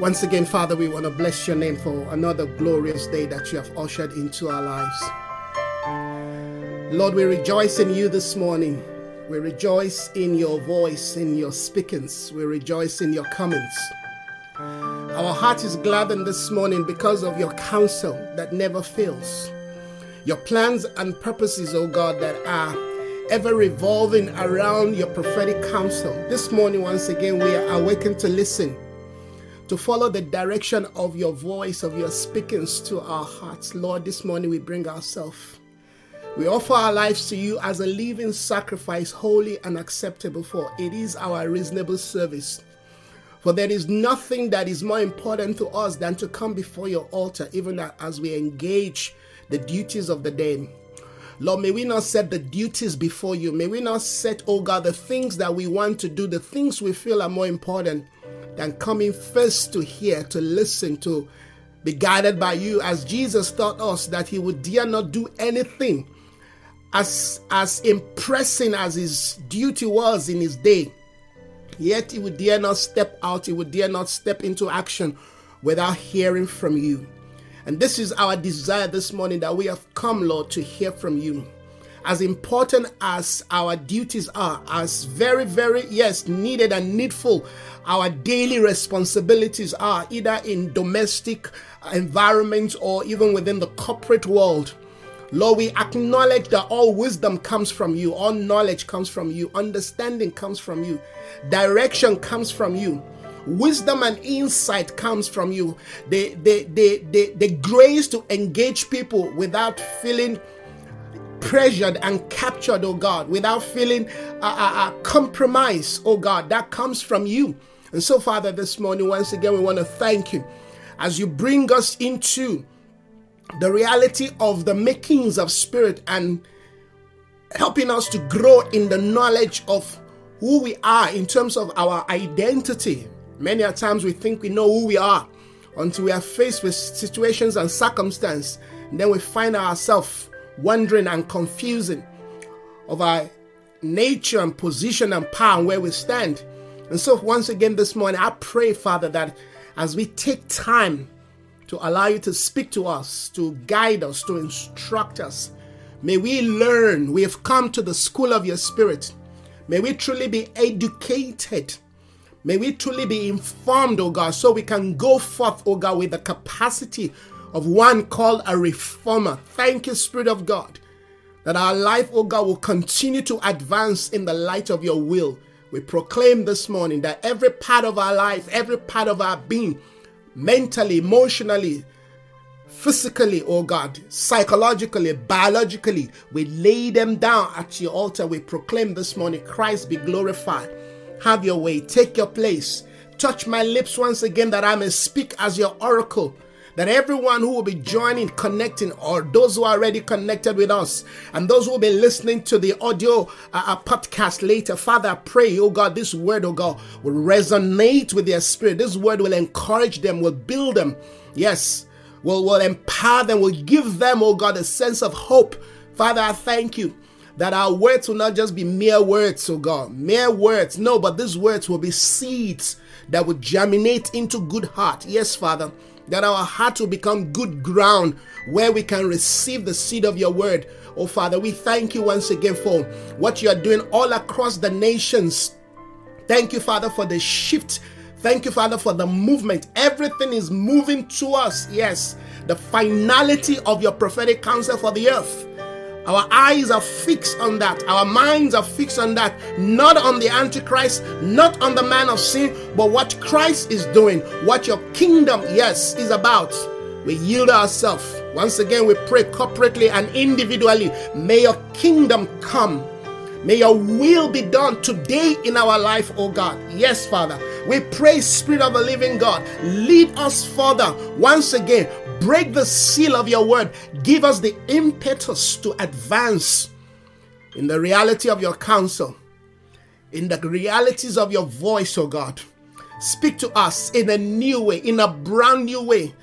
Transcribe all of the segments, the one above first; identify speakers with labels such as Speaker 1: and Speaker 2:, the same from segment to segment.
Speaker 1: Once again, Father, we want to bless your name for another glorious day that you have ushered into our lives. Lord, we rejoice in you this morning. We rejoice in your voice, in your speakings. We rejoice in your comments. Our heart is gladdened this morning because of your counsel that never fails. Your plans and purposes, O oh God, that are ever revolving around your prophetic counsel. This morning, once again, we are awakened to listen, to follow the direction of your voice, of your speakings to our hearts. Lord, this morning we bring ourselves we offer our lives to you as a living sacrifice, holy and acceptable, for it is our reasonable service. For there is nothing that is more important to us than to come before your altar, even as we engage the duties of the day. Lord, may we not set the duties before you. May we not set, oh God, the things that we want to do, the things we feel are more important than coming first to hear, to listen, to be guided by you, as Jesus taught us that he would dare not do anything as as impressing as his duty was in his day. Yet he would dare not step out he would dare not step into action without hearing from you. And this is our desire this morning that we have come lord to hear from you as important as our duties are as very very yes needed and needful our daily responsibilities are either in domestic environments or even within the corporate world Lord, we acknowledge that all wisdom comes from you, all knowledge comes from you, understanding comes from you, direction comes from you. Wisdom and insight comes from you. The, the, the, the, the grace to engage people without feeling pressured and captured, oh God, without feeling uh, uh, uh, oh God, that comes from you. And so, Father, this morning, once again, we want to thank you as you bring us into the reality of the makings of spirit and helping us to grow in the knowledge of who we are in terms of our identity. Many a times we think we know who we are until we are faced with situations and circumstance. And then we find ourselves wondering and confusing of our nature and position and power and where we stand. And so once again this morning, I pray, Father, that as we take time to allow you to speak to us, to guide us, to instruct us. May we learn. We have come to the school of your spirit. May we truly be educated. May we truly be informed, oh God, so we can go forth, oh God, with the capacity of one called a reformer. Thank you, Spirit of God, that our life, oh God, will continue to advance in the light of your will. We proclaim this morning that every part of our life, every part of our being mentally, emotionally, physically, oh God, psychologically, biologically. We lay them down at your altar. We proclaim this morning, Christ be glorified. Have your way, take your place. Touch my lips once again that I may speak as your oracle that everyone who will be joining, connecting, or those who are already connected with us, and those who will be listening to the audio uh, uh, podcast later, Father, I pray, oh God, this word, oh God, will resonate with their spirit. This word will encourage them, will build them. Yes, will, will empower them, will give them, oh God, a sense of hope. Father, I thank you that our words will not just be mere words, oh God, mere words. No, but these words will be seeds that will germinate into good heart. Yes, Father that our heart will become good ground where we can receive the seed of your word. Oh, Father, we thank you once again for what you are doing all across the nations. Thank you, Father, for the shift. Thank you, Father, for the movement. Everything is moving to us. Yes, the finality of your prophetic counsel for the earth. Our eyes are fixed on that. Our minds are fixed on that. Not on the Antichrist, not on the man of sin, but what Christ is doing, what your kingdom, yes, is about. We yield ourselves. Once again, we pray corporately and individually. May your kingdom come. May your will be done today in our life, oh God. Yes, Father. We pray, Spirit of the living God, lead us further. Once again, break the seal of your word. Give us the impetus to advance in the reality of your counsel, in the realities of your voice, oh God. Speak to us in a new way, in a brand new way.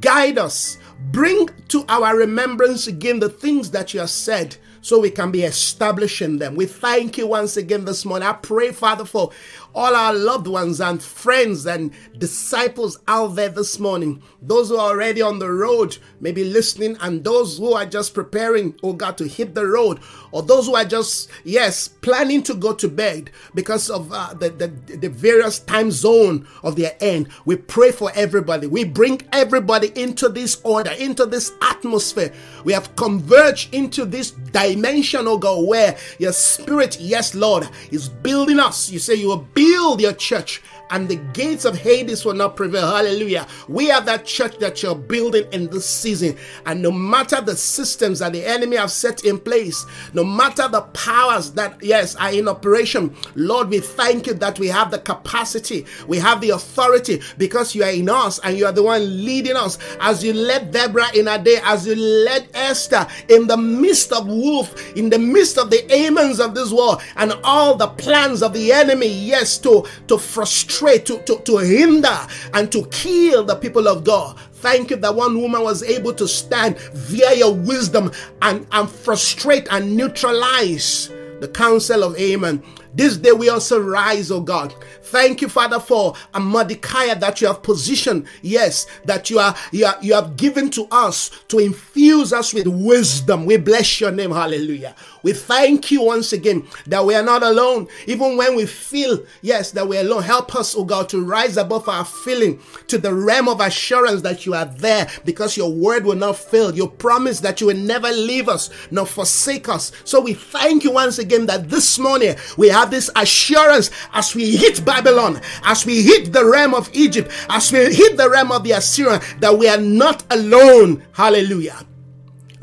Speaker 1: Guide us. Bring to our remembrance again the things that you have said so we can be establishing them. We thank you once again this morning. I pray, Father, for all our loved ones and friends and disciples out there this morning. Those who are already on the road, maybe listening, and those who are just preparing, oh God, to hit the road, or those who are just, yes, planning to go to bed because of uh, the, the, the various time zone of their end. We pray for everybody. We bring everybody into this order, into this atmosphere. We have converged into this dimension, oh God, where your spirit, yes, Lord, is building us. You say you will build your church and the gates of Hades will not prevail. Hallelujah. We are that church that you're building in this season. And no matter the systems that the enemy have set in place, no matter the powers that, yes, are in operation, Lord, we thank you that we have the capacity, we have the authority because you are in us and you are the one leading us. As you led Deborah in a day, as you led Esther in the midst of wolf, in the midst of the Hamans of this world, and all the plans of the enemy, yes, to, to frustrate to, to, to hinder and to kill the people of God. Thank you that one woman was able to stand via your wisdom and, and frustrate and neutralize the counsel of Haman. This day we also rise, oh God. Thank you, Father, for a Mordecai that you have positioned. Yes, that you are, you are you have given to us to infuse us with wisdom. We bless your name. Hallelujah. We thank you once again that we are not alone. Even when we feel, yes, that we're alone, help us, oh God, to rise above our feeling to the realm of assurance that you are there because your word will not fail. Your promise that you will never leave us nor forsake us. So we thank you once again that this morning we have this assurance as we hit Babylon, as we hit the realm of Egypt, as we hit the realm of the Assyrian, that we are not alone. Hallelujah.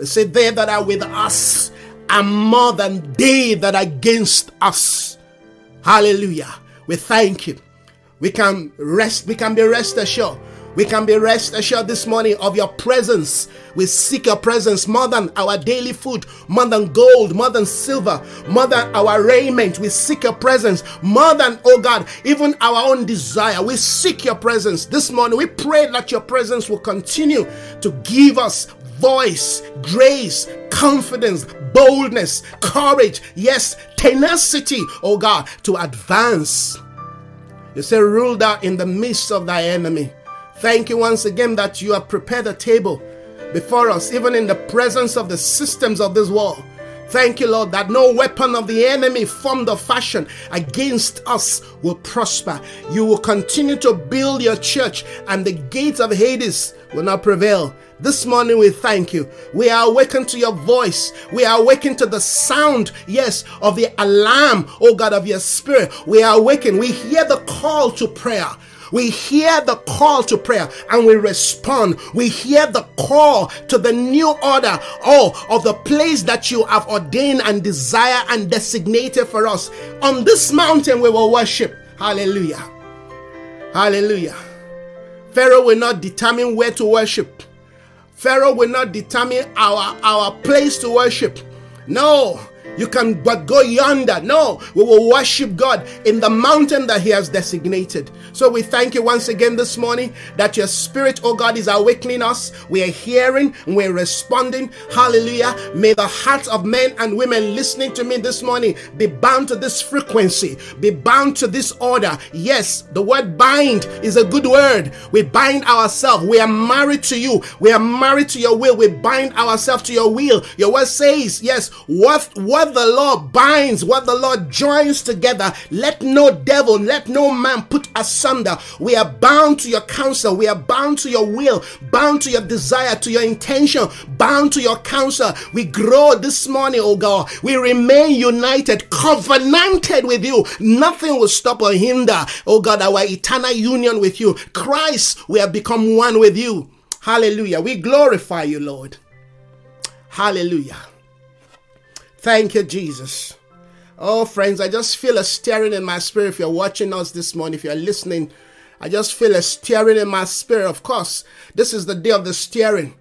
Speaker 1: Say, They that are with us are more than they that are against us. Hallelujah. We thank you. We can rest, we can be rest assured. We can be rest assured this morning of your presence. We seek your presence more than our daily food, more than gold, more than silver, more than our raiment. We seek your presence more than, oh God, even our own desire. We seek your presence this morning. We pray that your presence will continue to give us voice, grace, confidence, boldness, courage, yes, tenacity, oh God, to advance. You say, rule out in the midst of thy enemy. Thank you once again that you have prepared a table before us, even in the presence of the systems of this world. Thank you, Lord, that no weapon of the enemy formed or fashion against us will prosper. You will continue to build your church, and the gates of Hades will not prevail. This morning we thank you. We are awakened to your voice. We are awakened to the sound, yes, of the alarm, O God, of your spirit. We are awakened. We hear the call to prayer. We hear the call to prayer and we respond. We hear the call to the new order, oh, of the place that you have ordained and desire and designated for us. On this mountain we will worship. Hallelujah. Hallelujah. Pharaoh will not determine where to worship. Pharaoh will not determine our, our place to worship. No, you can but go yonder. No, we will worship God in the mountain that He has designated. So we thank you once again this morning that your spirit, oh God, is awakening us. We are hearing we're responding. Hallelujah. May the hearts of men and women listening to me this morning be bound to this frequency, be bound to this order. Yes, the word bind is a good word. We bind ourselves. We are married to you. We are married to your will. We bind ourselves to your will. Your word says, yes, what what the Lord binds, what the Lord joins together, let no devil, let no man put asunder. We are bound to your counsel. We are bound to your will, bound to your desire, to your intention, bound to your counsel. We grow this morning, oh God. We remain united, covenanted with you. Nothing will stop or hinder, oh God, our eternal union with you. Christ, we have become one with you. Hallelujah. We glorify you, Lord. Hallelujah. Thank you, Jesus. Oh, friends, I just feel a stirring in my spirit. If you're watching us this morning, if you're listening, I just feel a stirring in my spirit. Of course, this is the day of the stirring.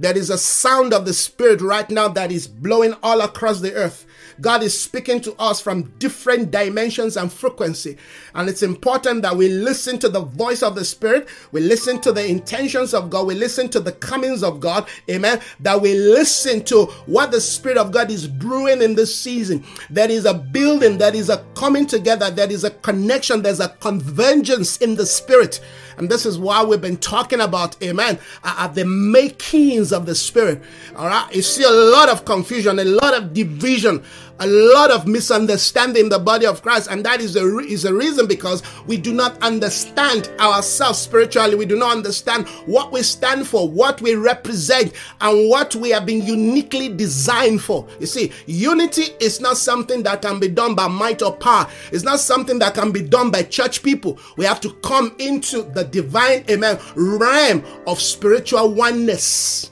Speaker 1: There is a sound of the Spirit right now that is blowing all across the earth. God is speaking to us from different dimensions and frequency. And it's important that we listen to the voice of the Spirit. We listen to the intentions of God. We listen to the comings of God. Amen. That we listen to what the Spirit of God is brewing in this season. There is a building, there is a coming together, there is a connection, there's a convergence in the Spirit. And this is why we've been talking about, amen, at the makings of the Spirit. All right. You see a lot of confusion, a lot of division, a lot of misunderstanding in the body of Christ. And that is a, is a reason because we do not understand ourselves spiritually. We do not understand what we stand for, what we represent, and what we have been uniquely designed for. You see, unity is not something that can be done by might or power. It's not something that can be done by church people. We have to come into the divine, amen, realm of spiritual oneness.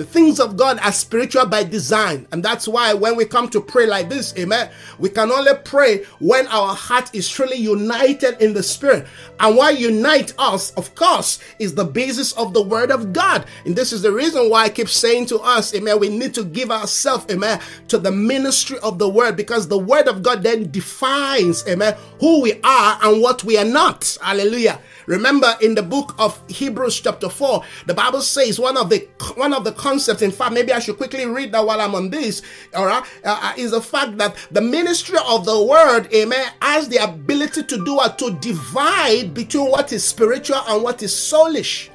Speaker 1: The things of God are spiritual by design. And that's why when we come to pray like this, amen, we can only pray when our heart is truly united in the spirit. And what unite us, of course, is the basis of the word of God. And this is the reason why I keep saying to us, amen, we need to give ourselves, amen, to the ministry of the word because the word of God then defines, amen, who we are and what we are not. Hallelujah. Remember in the book of Hebrews chapter 4, the Bible says one of the one of the concepts, in fact, maybe I should quickly read that while I'm on this, all right, uh, uh, is the fact that the ministry of the word, amen, has the ability to do what to divide between what is spiritual and what is soulish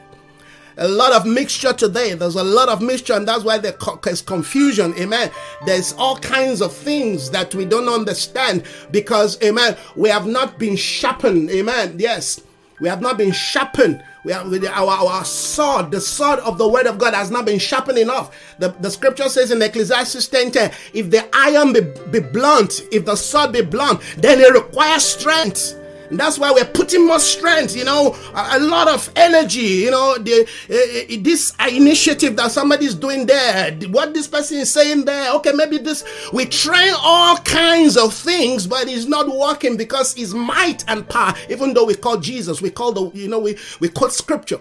Speaker 1: a lot of mixture today. There's a lot of mixture, and that's why there's confusion. Amen. There's all kinds of things that we don't understand because, amen, we have not been sharpened. Amen. Yes. We have not been sharpened. We have our, our sword, the sword of the word of God has not been sharpened enough. The, the scripture says in Ecclesiastes 10, 10 if the iron be, be blunt, if the sword be blunt, then it requires strength. And that's why we're putting more strength, you know, a, a lot of energy, you know, the, uh, this initiative that somebody's doing there, what this person is saying there. Okay, maybe this, we train all kinds of things, but it's not working because it's might and power. Even though we call Jesus, we call the, you know, we, we quote scripture.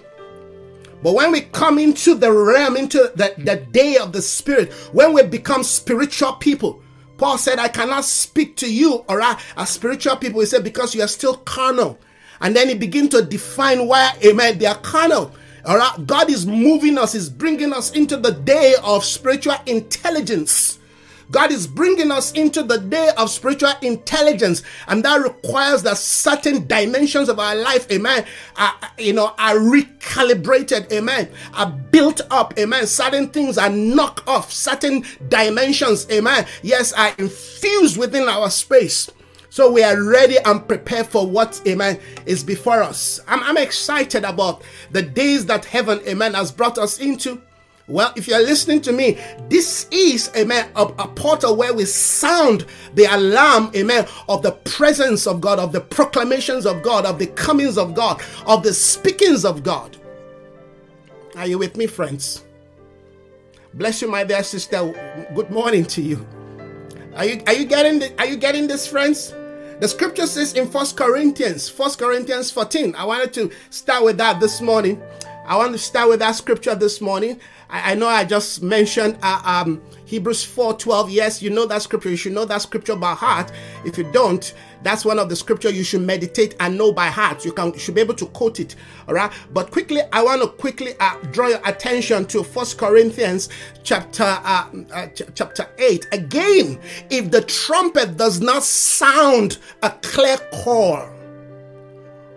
Speaker 1: But when we come into the realm, into the, the day of the spirit, when we become spiritual people, Paul said, I cannot speak to you, all right, as spiritual people. He said, because you are still carnal. And then he began to define why, amen, they are carnal. All right, God is moving us, is bringing us into the day of spiritual intelligence. God is bringing us into the day of spiritual intelligence, and that requires that certain dimensions of our life, amen, are, you know, are recalibrated, amen, are built up, amen. Certain things are knocked off, certain dimensions, amen, yes, are infused within our space. So we are ready and prepared for what, amen, is before us. I'm, I'm excited about the days that heaven, amen, has brought us into. Well, if you're listening to me, this is, amen, a, a, portal where we sound the alarm, amen, of the presence of God, of the proclamations of God, of the comings of God, of the speakings of God. Are you with me, friends? Bless you, my dear sister. Good morning to you. Are you are you getting the, are you getting this, friends? The scripture says in First Corinthians, First Corinthians 14. I wanted to start with that this morning. I want to start with that scripture this morning. I, I know I just mentioned uh, um, Hebrews 4:12. Yes, you know that scripture. You should know that scripture by heart. If you don't, that's one of the scripture you should meditate and know by heart. You can you should be able to quote it. All right. But quickly, I want to quickly uh, draw your attention to First Corinthians chapter uh, uh, ch- chapter eight. Again, if the trumpet does not sound a clear call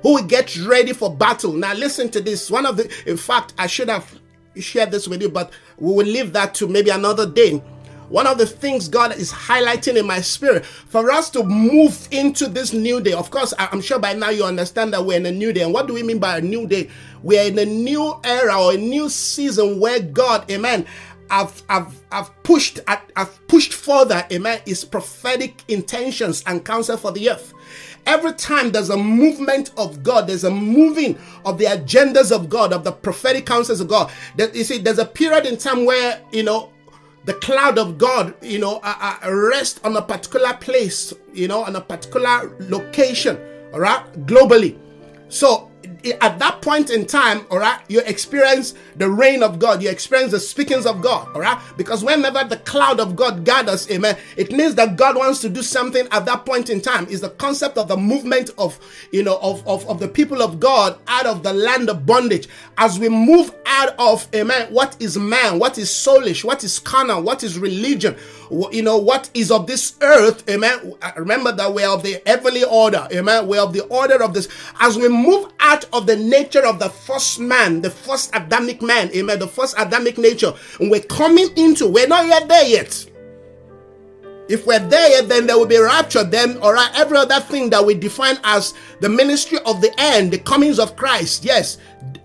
Speaker 1: who get ready for battle. Now, listen to this. One of the, in fact, I should have shared this with you, but we will leave that to maybe another day. One of the things God is highlighting in my spirit for us to move into this new day. Of course, I'm sure by now you understand that we're in a new day. And what do we mean by a new day? We're in a new era or a new season where God, amen, I've, I've, I've pushed, I've pushed further, amen, his prophetic intentions and counsel for the earth. Every time there's a movement of God, there's a moving of the agendas of God, of the prophetic counsels of God. That you see, there's a period in time where you know the cloud of God, you know, uh, uh, on a particular place, you know, on a particular location, all right, globally. So at that point in time, all right, you experience the reign of God, you experience the speakings of God, all right? Because whenever the cloud of God gathers, amen, it means that God wants to do something at that point in time. Is the concept of the movement of, you know, of, of, of the people of God out of the land of bondage. As we move out of, amen, what is man, what is soulish, what is carnal, what is religion, you know, what is of this earth, amen. Uh, remember that we are of the heavenly order, amen. We are of the order of this. As we move out of the nature of the first man, the first Adamic man, amen, the first Adamic nature, and we're coming into, we're not yet there yet. If we're there, then there will be rapture. Then, all right, every other thing that we define as the ministry of the end, the comings of Christ, yes,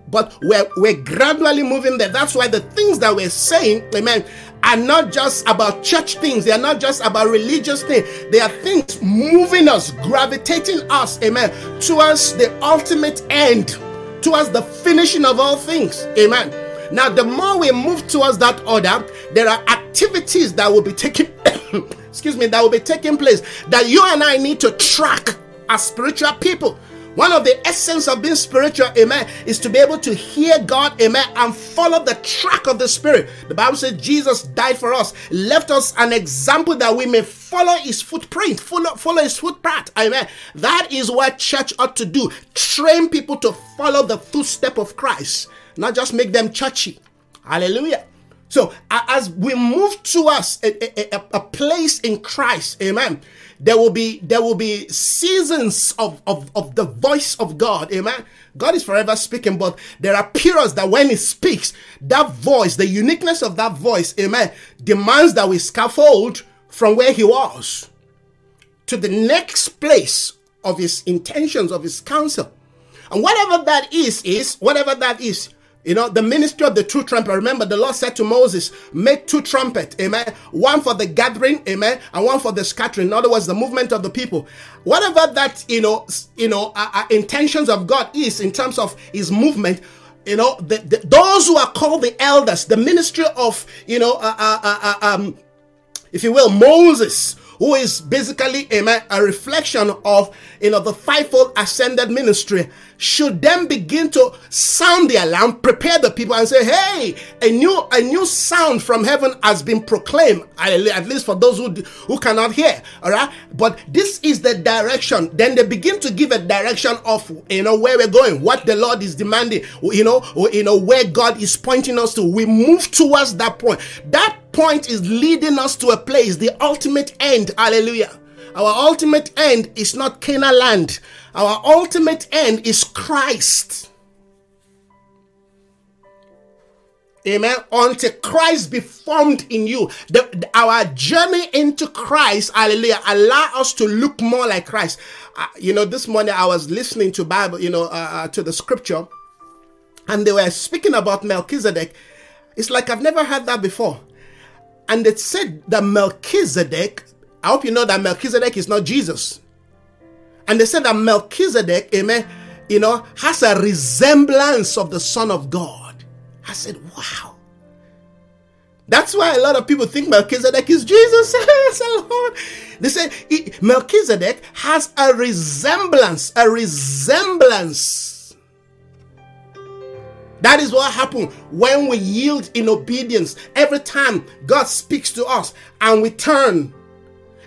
Speaker 1: but we're, we're gradually moving there. That's why the things that we're saying, amen, are not just about church things. They are not just about religious things. They are things moving us, gravitating us, amen, towards the ultimate end, towards the finishing of all things. Amen. Now, the more we move towards that order, there are activities that will be taking, excuse me, that will be taking place that you and I need to track as spiritual people. One of the essence of being spiritual, amen, is to be able to hear God, amen, and follow the track of the Spirit. The Bible says Jesus died for us, left us an example that we may follow his footprint, follow, follow his footpath, amen. That is what church ought to do. Train people to follow the footstep of Christ, not just make them churchy. Hallelujah. So as we move towards a, a, a, place in Christ, amen there will be there will be seasons of, of, of the voice of God. Amen. God is forever speaking, but there are periods that when he speaks, that voice, the uniqueness of that voice, amen, demands that we scaffold from where he was to the next place of his intentions, of his counsel. And whatever that is, is whatever that is, you know, the ministry of the true trumpet. Remember, the Lord said to Moses, make two trumpets, amen. One for the gathering, amen, and one for the scattering. In other words, the movement of the people. Whatever that, you know, you know, uh, uh, intentions of God is in terms of his movement, you know, the, the, those who are called the elders, the ministry of, you know, uh, uh, uh, uh um, if you will, Moses, who is basically amen, a reflection of you know the fivefold ascended ministry, should then begin to sound the alarm, prepare the people, and say, "Hey, a new a new sound from heaven has been proclaimed." At least for those who who cannot hear. All right, but this is the direction. Then they begin to give a direction of you know where we're going, what the Lord is demanding. You know, you know where God is pointing us to. We move towards that point. That point is leading us to a place, the ultimate end. Hallelujah. Our ultimate end is not Canaan land. Our ultimate end is Christ. Amen. Until Christ be formed in you. The, the, our journey into Christ, hallelujah, allow us to look more like Christ. Uh, you know, this morning I was listening to Bible, you know, uh, uh, to the scripture, and they were speaking about Melchizedek. It's like I've never heard that before. And it said that Melchizedek, I hope you know that Melchizedek is not Jesus. And they said that Melchizedek, amen, you know, has a resemblance of the Son of God. I said, wow. That's why a lot of people think Melchizedek is Jesus. they say Melchizedek has a resemblance, a resemblance that is what happened when we yield in obedience. Every time God speaks to us and we turn,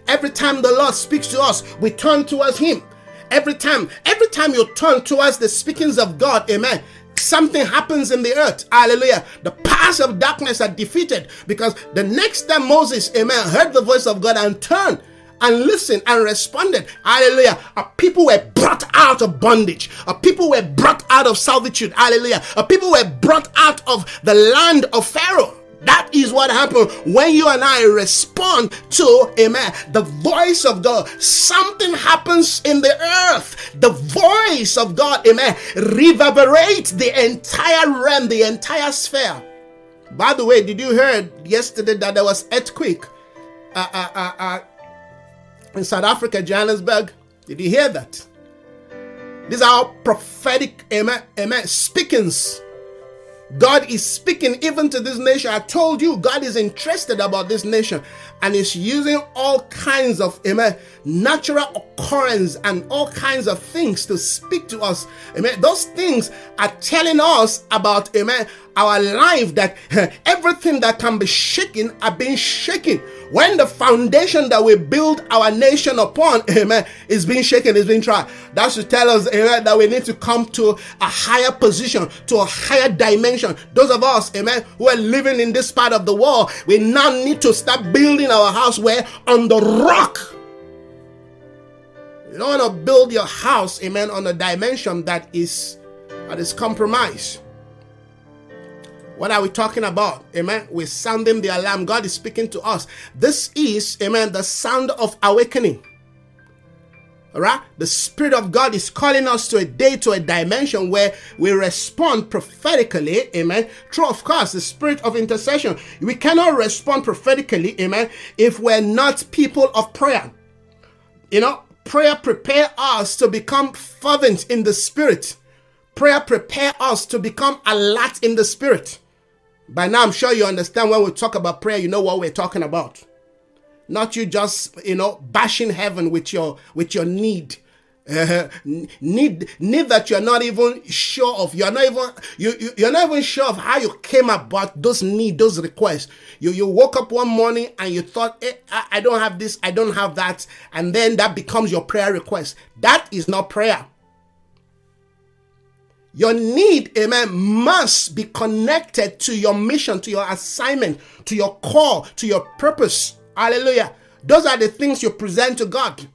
Speaker 1: every time the Lord speaks to us, we turn towards Him. Every time, every time you turn towards the speakings of God, amen, something happens in the earth. Hallelujah. The powers of darkness are defeated because the next time Moses, amen, heard the voice of God and turned, and listened and responded. Hallelujah. A people were brought out of bondage. A people were brought out of servitude. Hallelujah. A people were brought out of the land of Pharaoh. That is what happened when you and I respond to, amen, the voice of God. Something happens in the earth. The voice of God, amen, reverberates the entire realm, the entire sphere. By the way, did you hear yesterday that there was earthquake? Uh, uh, uh, uh in South Africa, Johannesburg. Did you hear that? These are prophetic amen, amen, speakings God is speaking even to this nation. I told you, God is interested about this nation and is using all kinds of amen, natural occurrence and all kinds of things to speak to us. Amen. Those things are telling us about amen, our life that everything that can be shaken are being shaken. When the foundation that we build our nation upon, amen, is being shaken, is being tried. That should tell us, amen, that we need to come to a higher position, to a higher dimension. Those of us, amen, who are living in this part of the world, we now need to start building our house where on the rock. You don't want to build your house, amen, on a dimension that is that is compromised. What are we talking about? Amen. We're sounding the alarm. God is speaking to us. This is, amen, the sound of awakening. All right? The Spirit of God is calling us to a day, to a dimension where we respond prophetically, amen. True, of course, the Spirit of intercession. We cannot respond prophetically, amen, if we're not people of prayer. You know, prayer prepare us to become fervent in the Spirit. Prayer prepare us to become alert in the Spirit. By now, I'm sure you understand when we talk about prayer, you know what we're talking about. Not you just, you know, bashing heaven with your with your need. Uh, need need that you're not even sure of. You're not even you, you you're not even sure of how you came about those need those requests. You you woke up one morning and you thought eh, I, I don't have this i don't have that. And then that becomes your prayer request. That is not prayer your need, amen, must be connected to your mission, to your assignment, to your call, to your purpose. Hallelujah. Those are the things you present to God.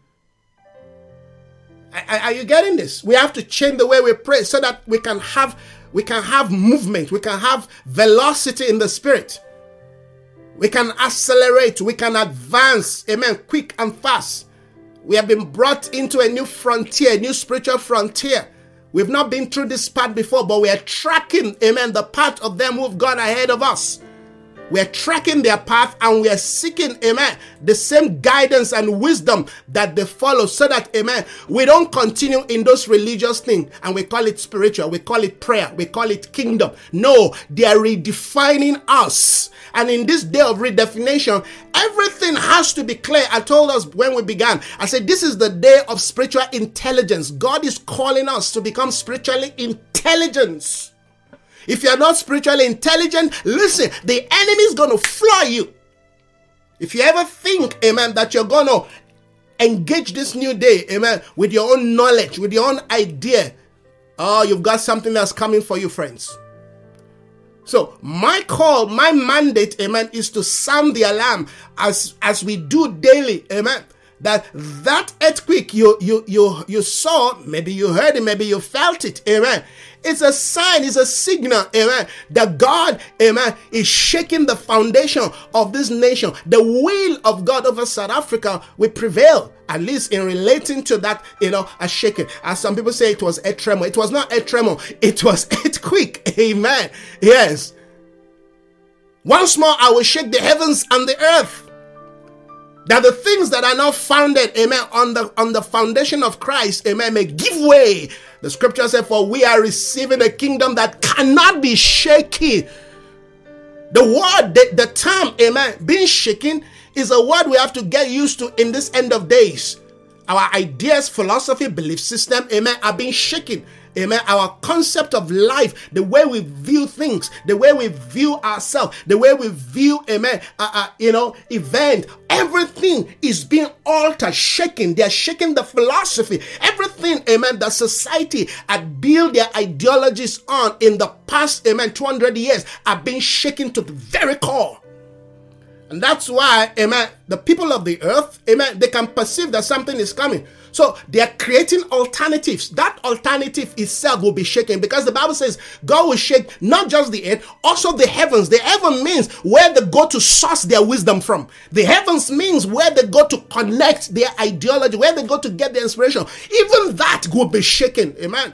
Speaker 1: Are you getting this? We have to change the way we pray so that we can have we can have movement, we can have velocity in the spirit. We can accelerate, we can advance, amen, quick and fast. We have been brought into a new frontier, a new spiritual frontier We've not been through this path before, but we are tracking, amen, the path of them who've gone ahead of us. We're tracking their path and we are seeking, amen, the same guidance and wisdom that they follow so that, amen, we don't continue in those religious things and we call it spiritual, we call it prayer, we call it kingdom. No, they are redefining us. And in this day of redefinition, everything has to be clear. I told us when we began, I said, this is the day of spiritual intelligence. God is calling us to become spiritually intelligent. If you're not spiritually intelligent, listen, the enemy is going to fly you. If you ever think, amen, that you're going to engage this new day, amen, with your own knowledge, with your own idea, oh, you've got something that's coming for you, friends. So my call, my mandate, amen, is to sound the alarm as as we do daily, amen. That that earthquake you you you you saw, maybe you heard it, maybe you felt it, amen. It's a sign, it's a signal, amen, that God, amen, is shaking the foundation of this nation. The will of God over South Africa will prevail, at least in relating to that, you know, a shaking. As some people say, it was a tremor. It was not a tremor, it was earthquake, amen. Yes. Once more, I will shake the heavens and the earth that the things that are not founded, amen, on the on the foundation of Christ, amen, may give way the scripture said, For we are receiving a kingdom that cannot be shaken. The word, the, the term, amen, being shaken is a word we have to get used to in this end of days. Our ideas, philosophy, belief system, amen, are being shaken. Amen. Our concept of life, the way we view things, the way we view ourselves, the way we view, amen, uh, uh, you know, event, everything is being altered, shaken. They're shaking the philosophy. Everything, amen, that society had built their ideologies on in the past, amen, 200 years are being shaken to the very core. And that's why, amen, the people of the earth, amen, they can perceive that something is coming. So they are creating alternatives. That alternative itself will be shaken because the Bible says God will shake not just the earth, also the heavens. The heaven means where they go to source their wisdom from. The heavens means where they go to connect their ideology, where they go to get their inspiration. Even that will be shaken. Amen.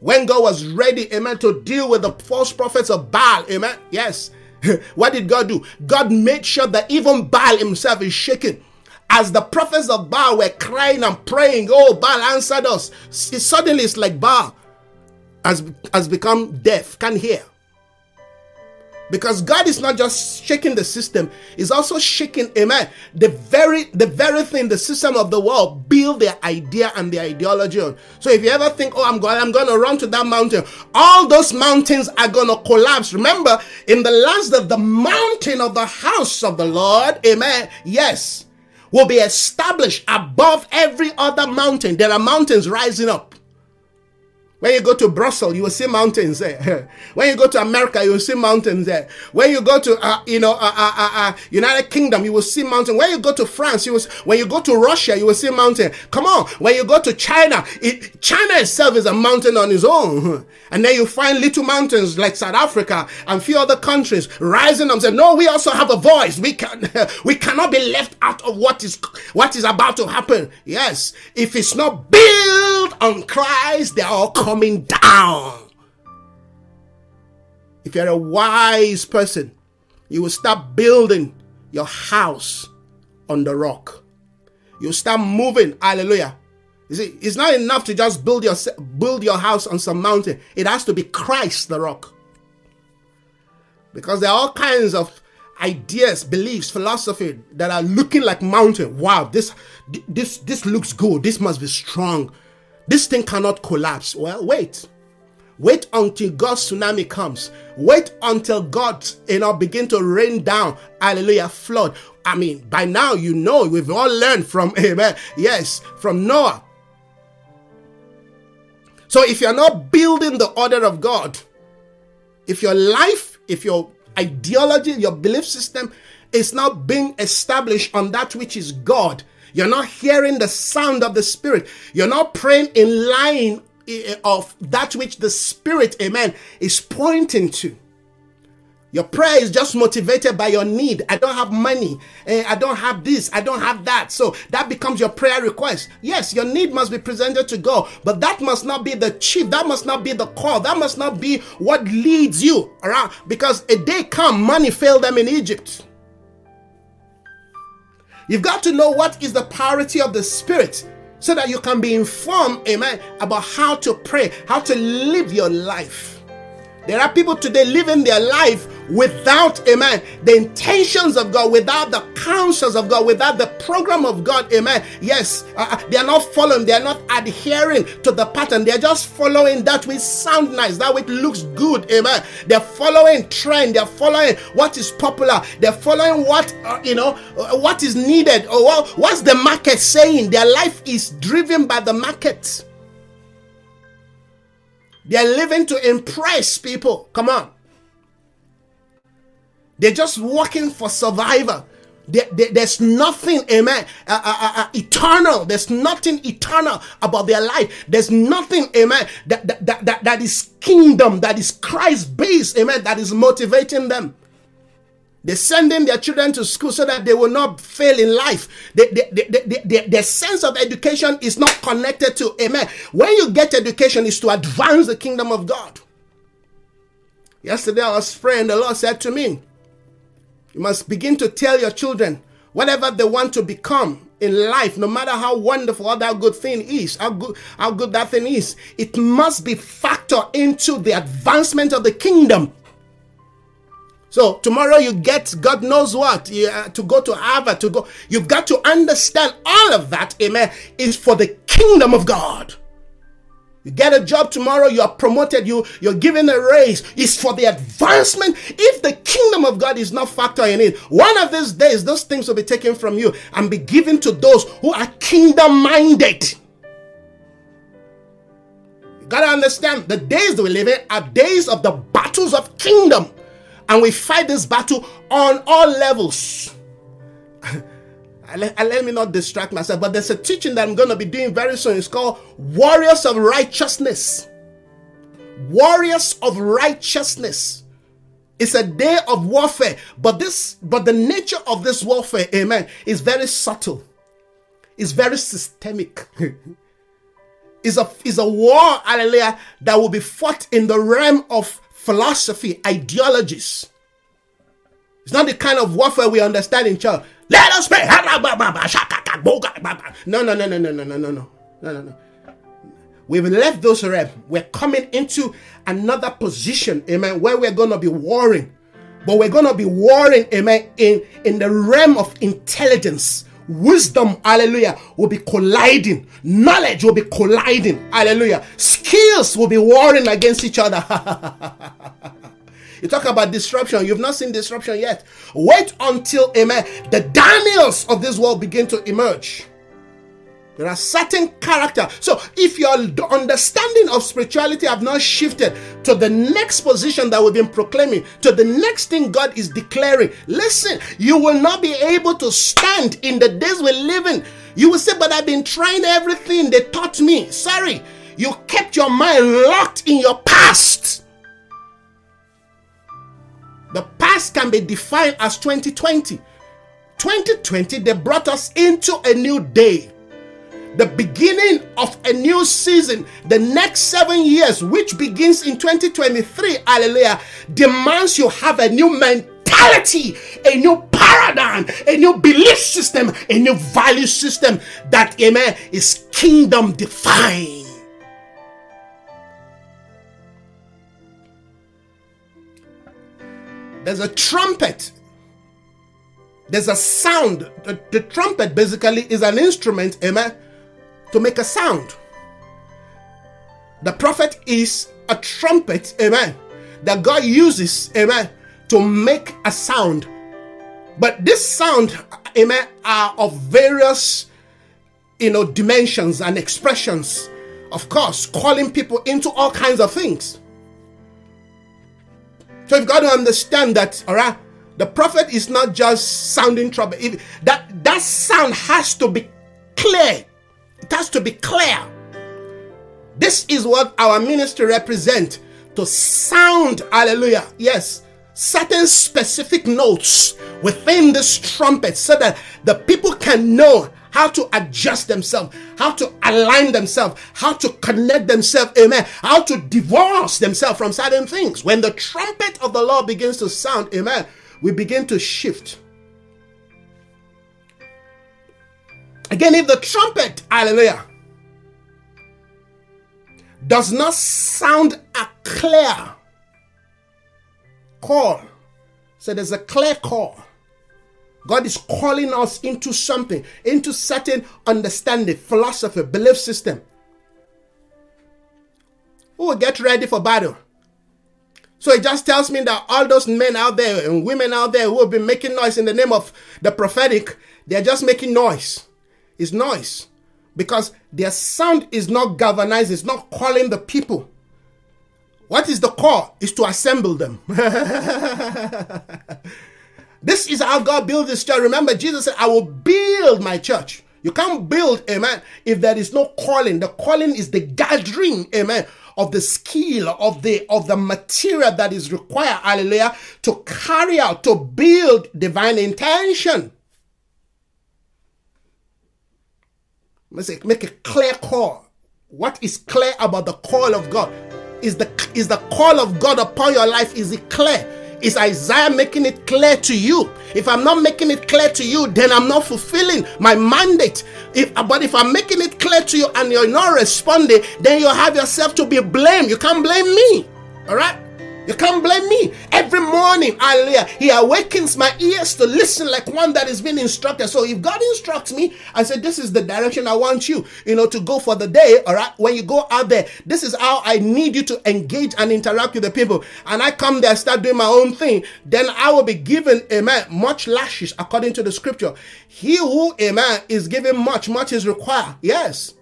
Speaker 1: When God was ready, amen, to deal with the false prophets of Baal, amen. Yes. what did God do? God made sure that even Baal himself is shaken as the prophets of Baal were crying and praying, oh, Baal answered us. Suddenly it's like Baal has, has become deaf, can't hear. because God is not just shaking the system, He's also shaking, amen, the very the very thing, the system of the world build their idea and their ideology on. So if you ever think, oh, I'm going, I'm gonna run to that mountain, all those mountains are gonna collapse. Remember, in the last of the mountain of the house of the Lord, amen, yes, will be established above every other mountain. There are mountains rising up. When you go to Brussels, you will see mountains there. when you go to America, you will see mountains there. When you go to, uh, you know, uh, uh, uh, uh, United Kingdom, you will see mountains. When you go to France, you will. When you go to Russia, you will see mountain. Come on. When you go to China, it, China itself is a mountain on its own. And then you find little mountains like South Africa and few other countries rising up. Say, no, we also have a voice. We can, we cannot be left out of what is what is about to happen. Yes, if it's not built on Christ, they are all coming down. If you're a wise person, you will start building your house on the rock. You start moving. Hallelujah. You see, it's not enough to just build your build your house on some mountain. It has to be Christ the rock. Because there are all kinds of ideas, beliefs, philosophy that are looking like mountain. Wow, this this this looks good. This must be strong. This thing cannot collapse. Well, wait. Wait until God's tsunami comes. Wait until God, you know, begin to rain down. Hallelujah, flood. I mean, by now you know we've all learned from Amen. Yes, from Noah. So if you're not building the order of God, if your life, if your ideology, your belief system is not being established on that which is God, you're not hearing the sound of the Spirit. You're not praying in line eh, of that which the Spirit, amen, is pointing to. Your prayer is just motivated by your need. I don't have money. Eh, I don't have this. I don't have that. So that becomes your prayer request. Yes, your need must be presented to God, but that must not be the chief. That must not be the call. That must not be what leads you around. Because a day come, money failed them in Egypt. You've got to know what is the priority of the Spirit so that you can be informed, amen, about how to pray, how to live your life. There are people today living their life without, amen, the intentions of God, without the counsels of God, without the program of God, amen. Yes, uh, uh they are not following, they are not adhering to the pattern, they are just following that which sounds nice, that which looks good, amen. They're following trend, they're following what is popular, they're following what, uh, you know, uh, what is needed, or what, what's the market saying. Their life is driven by the market. They're living to impress people. Come on. They're just working for survival. There, there, there's nothing, amen, uh, uh, uh, uh, eternal. There's nothing eternal about their life. There's nothing, amen, that, that, that, that, that is kingdom, that is Christ based, amen, that is motivating them. They're sending their children to school so that they will not fail in life. The, they, they, their sense of education is not connected to, amen. When you get education, is to advance the kingdom of God. Yesterday I was praying, the Lord said to me, You must begin to tell your children whatever they want to become in life, no matter how wonderful or that good thing is, how good, how good that thing is, it must be factored into the advancement of the kingdom. So tomorrow you get God knows what you, uh, to go to Harvard to go. You've got to understand all of that. Amen. Is for the kingdom of God. You get a job tomorrow, you are promoted, you, you're given a raise. It's for the advancement. If the kingdom of God is not factoring in, it, one of these days, those things will be taken from you and be given to those who are kingdom minded. You gotta understand the days that we live in are days of the battles of kingdom and we fight this battle on all levels. let, let me not distract myself, but there's a teaching that I'm going to be doing very soon. It's called Warriors of Righteousness. Warriors of Righteousness. It's a day of warfare, but this, but the nature of this warfare, amen, is very subtle. It's very systemic. is a is a war, hallelujah, that will be fought in the realm of philosophy, ideologies. It's not the kind of warfare we understand in church. Let us pray. No, no, no, no, no, no, no, no, no, no, no. We've left those realms. We're coming into another position, amen, where we're going to be warring But we're going to be warring, amen, in, in the realm of intelligence. Wisdom, hallelujah, will be colliding. Knowledge will be colliding, hallelujah. Skills will be warring against each other. you talk about disruption, you've not seen disruption yet. Wait until, amen, the Daniels of this world begin to emerge. There are certain character. So if your understanding of spirituality have not shifted to the next position that we've been proclaiming, to the next thing God is declaring, listen, you will not be able to stand in the days we live in. You will say, but I've been trying everything they taught me. Sorry, you kept your mind locked in your past. The past can be defined as 2020. 2020, they brought us into a new day the beginning of a new season, the next seven years, which begins in 2023, hallelujah, demands you have a new mentality, a new paradigm, a new belief system, a new value system that, amen, is kingdom defined. There's a trumpet there's a sound. The, the, trumpet basically is an instrument, amen, to make a sound. The prophet is a trumpet, amen, that God uses, amen, to make a sound. But this sound, amen, are of various, you know, dimensions and expressions. Of course, calling people into all kinds of things. So you've got to understand that, all right, the prophet is not just sounding trumpet. that that sound has to be clear it has to be clear. This is what our ministry represent to sound, hallelujah, yes, certain specific notes within this trumpet so that the people can know how to adjust themselves, how to align themselves, how to connect themselves, amen, how to divorce themselves from certain things. When the trumpet of the Lord begins to sound, amen, we begin to shift. Again, if the trumpet, hallelujah, does not sound a clear call, so there's a clear call. God is calling us into something, into certain understanding, philosophy, belief system. Who will get ready for battle? So it just tells me that all those men out there and women out there who have been making noise in the name of the prophetic, they're just making noise is noise because their sound is not galvanized, it's not calling the people. What is the call? Is to assemble them. this is how God builds this church. Remember, Jesus said, I will build my church. You can't build, amen, if there is no calling. The calling is the gathering, amen, of the skill, of the of the material that is required, hallelujah, to carry out, to build divine intention. Let's say, make a clear call. What is clear about the call of God? Is the is the call of God upon your life? Is it clear? Is Isaiah making it clear to you? If I'm not making it clear to you, then I'm not fulfilling my mandate. If but if I'm making it clear to you and you're not responding, then you have yourself to be blamed. You can't blame me. All right? You can't blame me. Every morning, hallelujah, He awakens my ears to listen like one that is being instructed. So if God instructs me I said, This is the direction I want you, you know, to go for the day, all right, when you go out there, this is how I need you to engage and interact with the people. And I come there, start doing my own thing, then I will be given, amen, much lashes according to the scripture. He who, amen, is given much, much is required. Yes.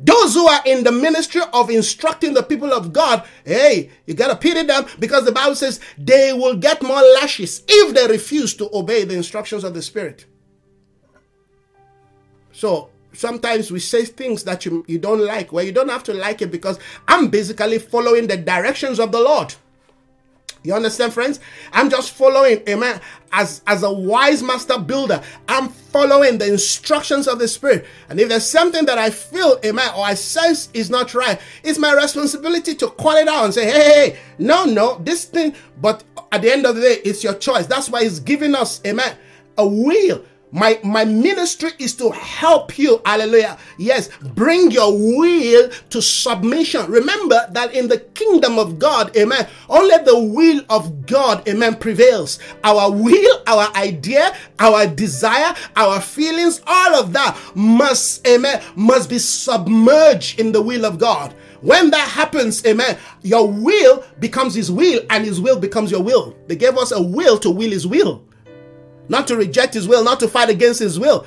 Speaker 1: Those who are in the ministry of instructing the people of God, hey, you gotta pity them because the Bible says they will get more lashes if they refuse to obey the instructions of the Spirit. So sometimes we say things that you, you don't like, where well, you don't have to like it because I'm basically following the directions of the Lord. You understand, friends? I'm just following, amen, as, as a wise master builder. I'm following the instructions of the Spirit. And if there's something that I feel, amen, or I sense is not right, it's my responsibility to call it out and say, hey, hey, hey, no, no, this thing, but at the end of the day, it's your choice. That's why He's giving us, amen, a will My, my ministry is to help you, hallelujah. Yes, bring your will to submission. Remember that in the kingdom of God, amen, only the will of God, amen, prevails. Our will, our idea, our desire, our feelings, all of that must, amen, must be submerged in the will of God. When that happens, amen, your will becomes his will and his will becomes your will. They gave us a will to will his will not to reject his will, not to fight against his will.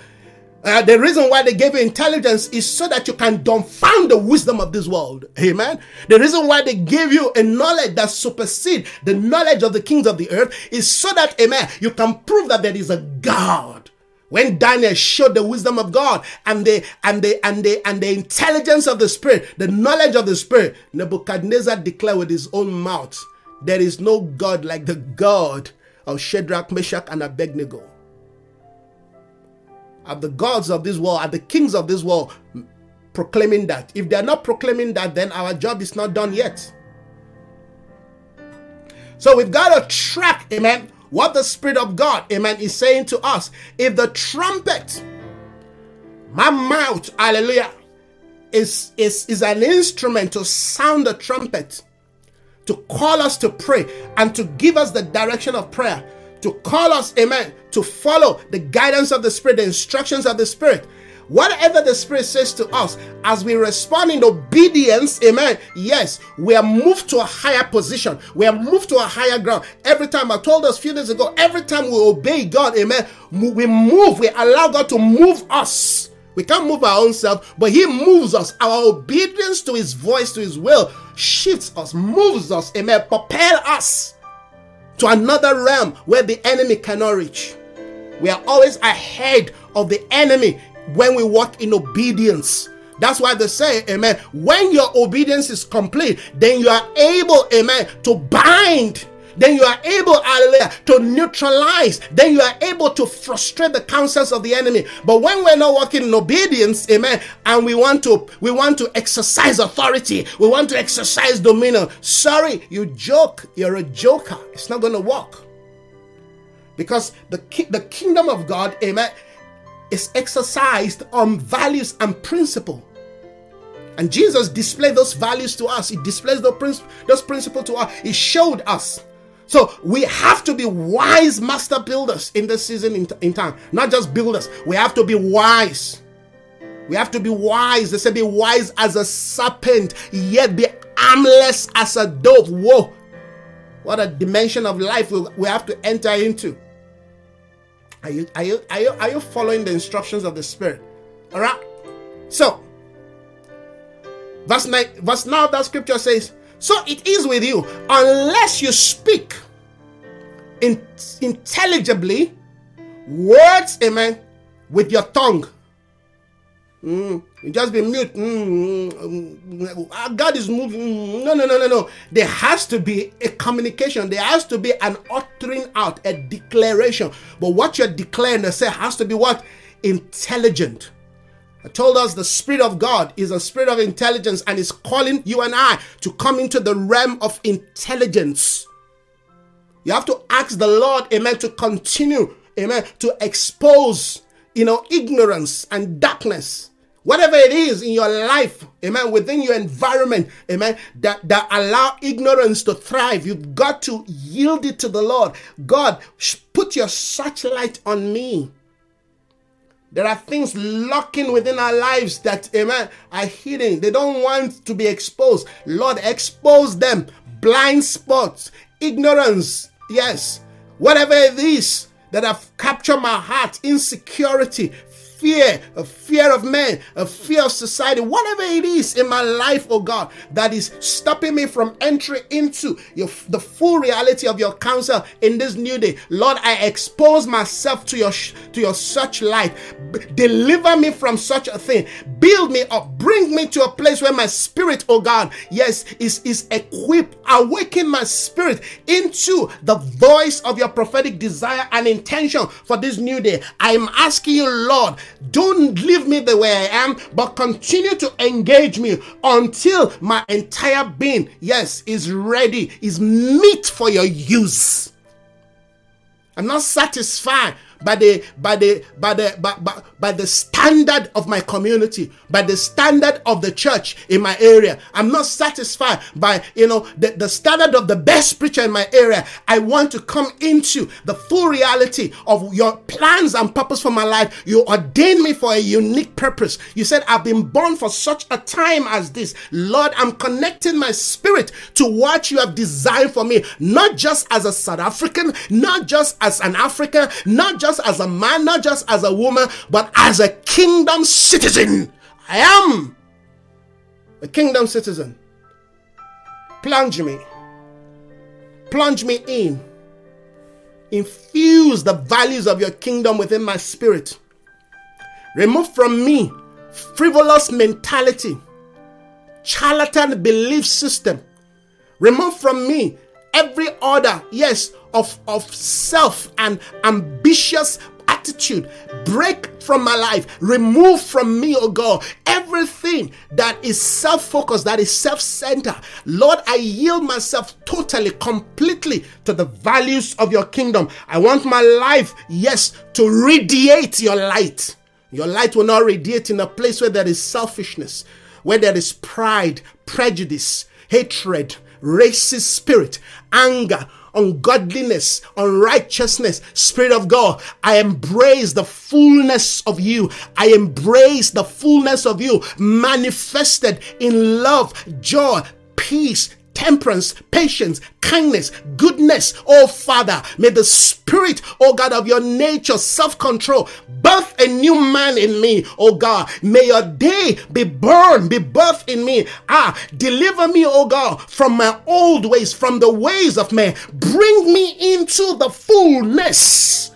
Speaker 1: Uh, the reason why they gave you intelligence is so that you can dumbfound the wisdom of this world. Amen. The reason why they gave you a knowledge that supersedes the knowledge of the kings of the earth is so that, amen, you can prove that there is a God. When Daniel showed the wisdom of God and the and the and the and the intelligence of the spirit, the knowledge of the spirit, Nebuchadnezzar declared with his own mouth, there is no God like the God of Shadrach, Meshach, and Abednego. Are the gods of this world, are the kings of this world proclaiming that? If they're not proclaiming that, then our job is not done yet. So we've got to track, amen, what the Spirit of God, amen, is saying to us. If the trumpet, my mouth, hallelujah, is, is, is an instrument to sound the trumpet, to call us to pray and to give us the direction of prayer, to call us, amen, to follow the guidance of the Spirit, the instructions of the Spirit. Whatever the Spirit says to us, as we respond in obedience, amen, yes, we are moved to a higher position. We are moved to a higher ground. Every time, I told us a few days ago, every time we obey God, amen, we move, we allow God to move us. We can't move our own self, but He moves us. Our obedience to His voice, to His will, shifts us, moves us, amen, propel us to another realm where the enemy cannot reach. We are always ahead of the enemy when we walk in obedience. That's why they say, amen, when your obedience is complete, then you are able, amen, to bind then you are able, hallelujah, to neutralize, then you are able to frustrate the counsels of the enemy. But when we're not walking in obedience, amen, and we want to we want to exercise authority, we want to exercise dominion. Sorry, you joke, you're a joker. It's not gonna work. Because the, ki- the kingdom of God, amen, is exercised on values and principle. And Jesus displayed those values to us. He princi- those principles to us. He showed us. So we have to be wise master builders in this season in, in time. Not just builders. We have to be wise. We have to be wise. They say be wise as a serpent, yet be armless as a dove. Whoa. What a dimension of life we, we have to enter into. Are you, are, you, are, you, are you following the instructions of the Spirit? All right. So, verse 9, verse now that scripture says, so it is with you. Unless you speak in, intelligibly words, amen, with your tongue. Mm, you just be mute. Mm, mm, God is moving. No, no, no, no, no. There has to be a communication. There has to be an uttering out, a declaration. But what you're declaring, say, has to be what intelligent. Told us the Spirit of God is a spirit of intelligence and is calling you and I to come into the realm of intelligence. You have to ask the Lord, amen, to continue, amen, to expose, you know, ignorance and darkness. Whatever it is in your life, amen, within your environment, amen, that, that allow ignorance to thrive, you've got to yield it to the Lord. God, put your searchlight on me. There are things lurking within our lives that, amen, are hidden. They don't want to be exposed. Lord, expose them. Blind spots, ignorance, yes. Whatever it is that have captured my heart, insecurity, fear, a fear of men, a fear of society, whatever it is in my life, oh God, that is stopping me from entering into your, the full reality of your counsel in this new day. Lord, I expose myself to your to your such light. B- deliver me from such a thing. Build me up. Bring me to a place where my spirit, oh God, yes, is, is equipped. Awaken my spirit into the voice of your prophetic desire and intention for this new day. I'm asking you, Lord, don't leave me the way I am, but continue to engage me until my entire being, yes, is ready, is meet for your use. I'm not satisfied by the by the by the by, by, by the standard of my community, by the standard of the church in my area. I'm not satisfied by you know the, the standard of the best preacher in my area. I want to come into the full reality of your plans and purpose for my life. You ordained me for a unique purpose. You said I've been born for such a time as this. Lord, I'm connecting my spirit to what you have designed for me, not just as a South African, not just as an African, not just as a man, not just as a woman, but as a kingdom citizen. I am a kingdom citizen. Plunge me. Plunge me in. Infuse the values of your kingdom within my spirit. Remove from me frivolous mentality, charlatan belief system. Remove from me every order, yes, of, of self and ambitious attitude. Break from my life. Remove from me, oh God, everything that is self focused, that is self centered. Lord, I yield myself totally, completely to the values of your kingdom. I want my life, yes, to radiate your light. Your light will not radiate in a place where there is selfishness, where there is pride, prejudice, hatred, racist spirit, anger, ungodliness, unrighteousness, Spirit of God. I embrace the fullness of you. I embrace the fullness of you manifested in love, joy, peace, temperance, patience, kindness, goodness. Oh Father, may the spirit, oh God, of your nature, self control, birth a new man in me, oh God. May your day be born, be birthed in me. Ah, deliver me, oh God, from my old ways, from the ways of man. Bring me into the fullness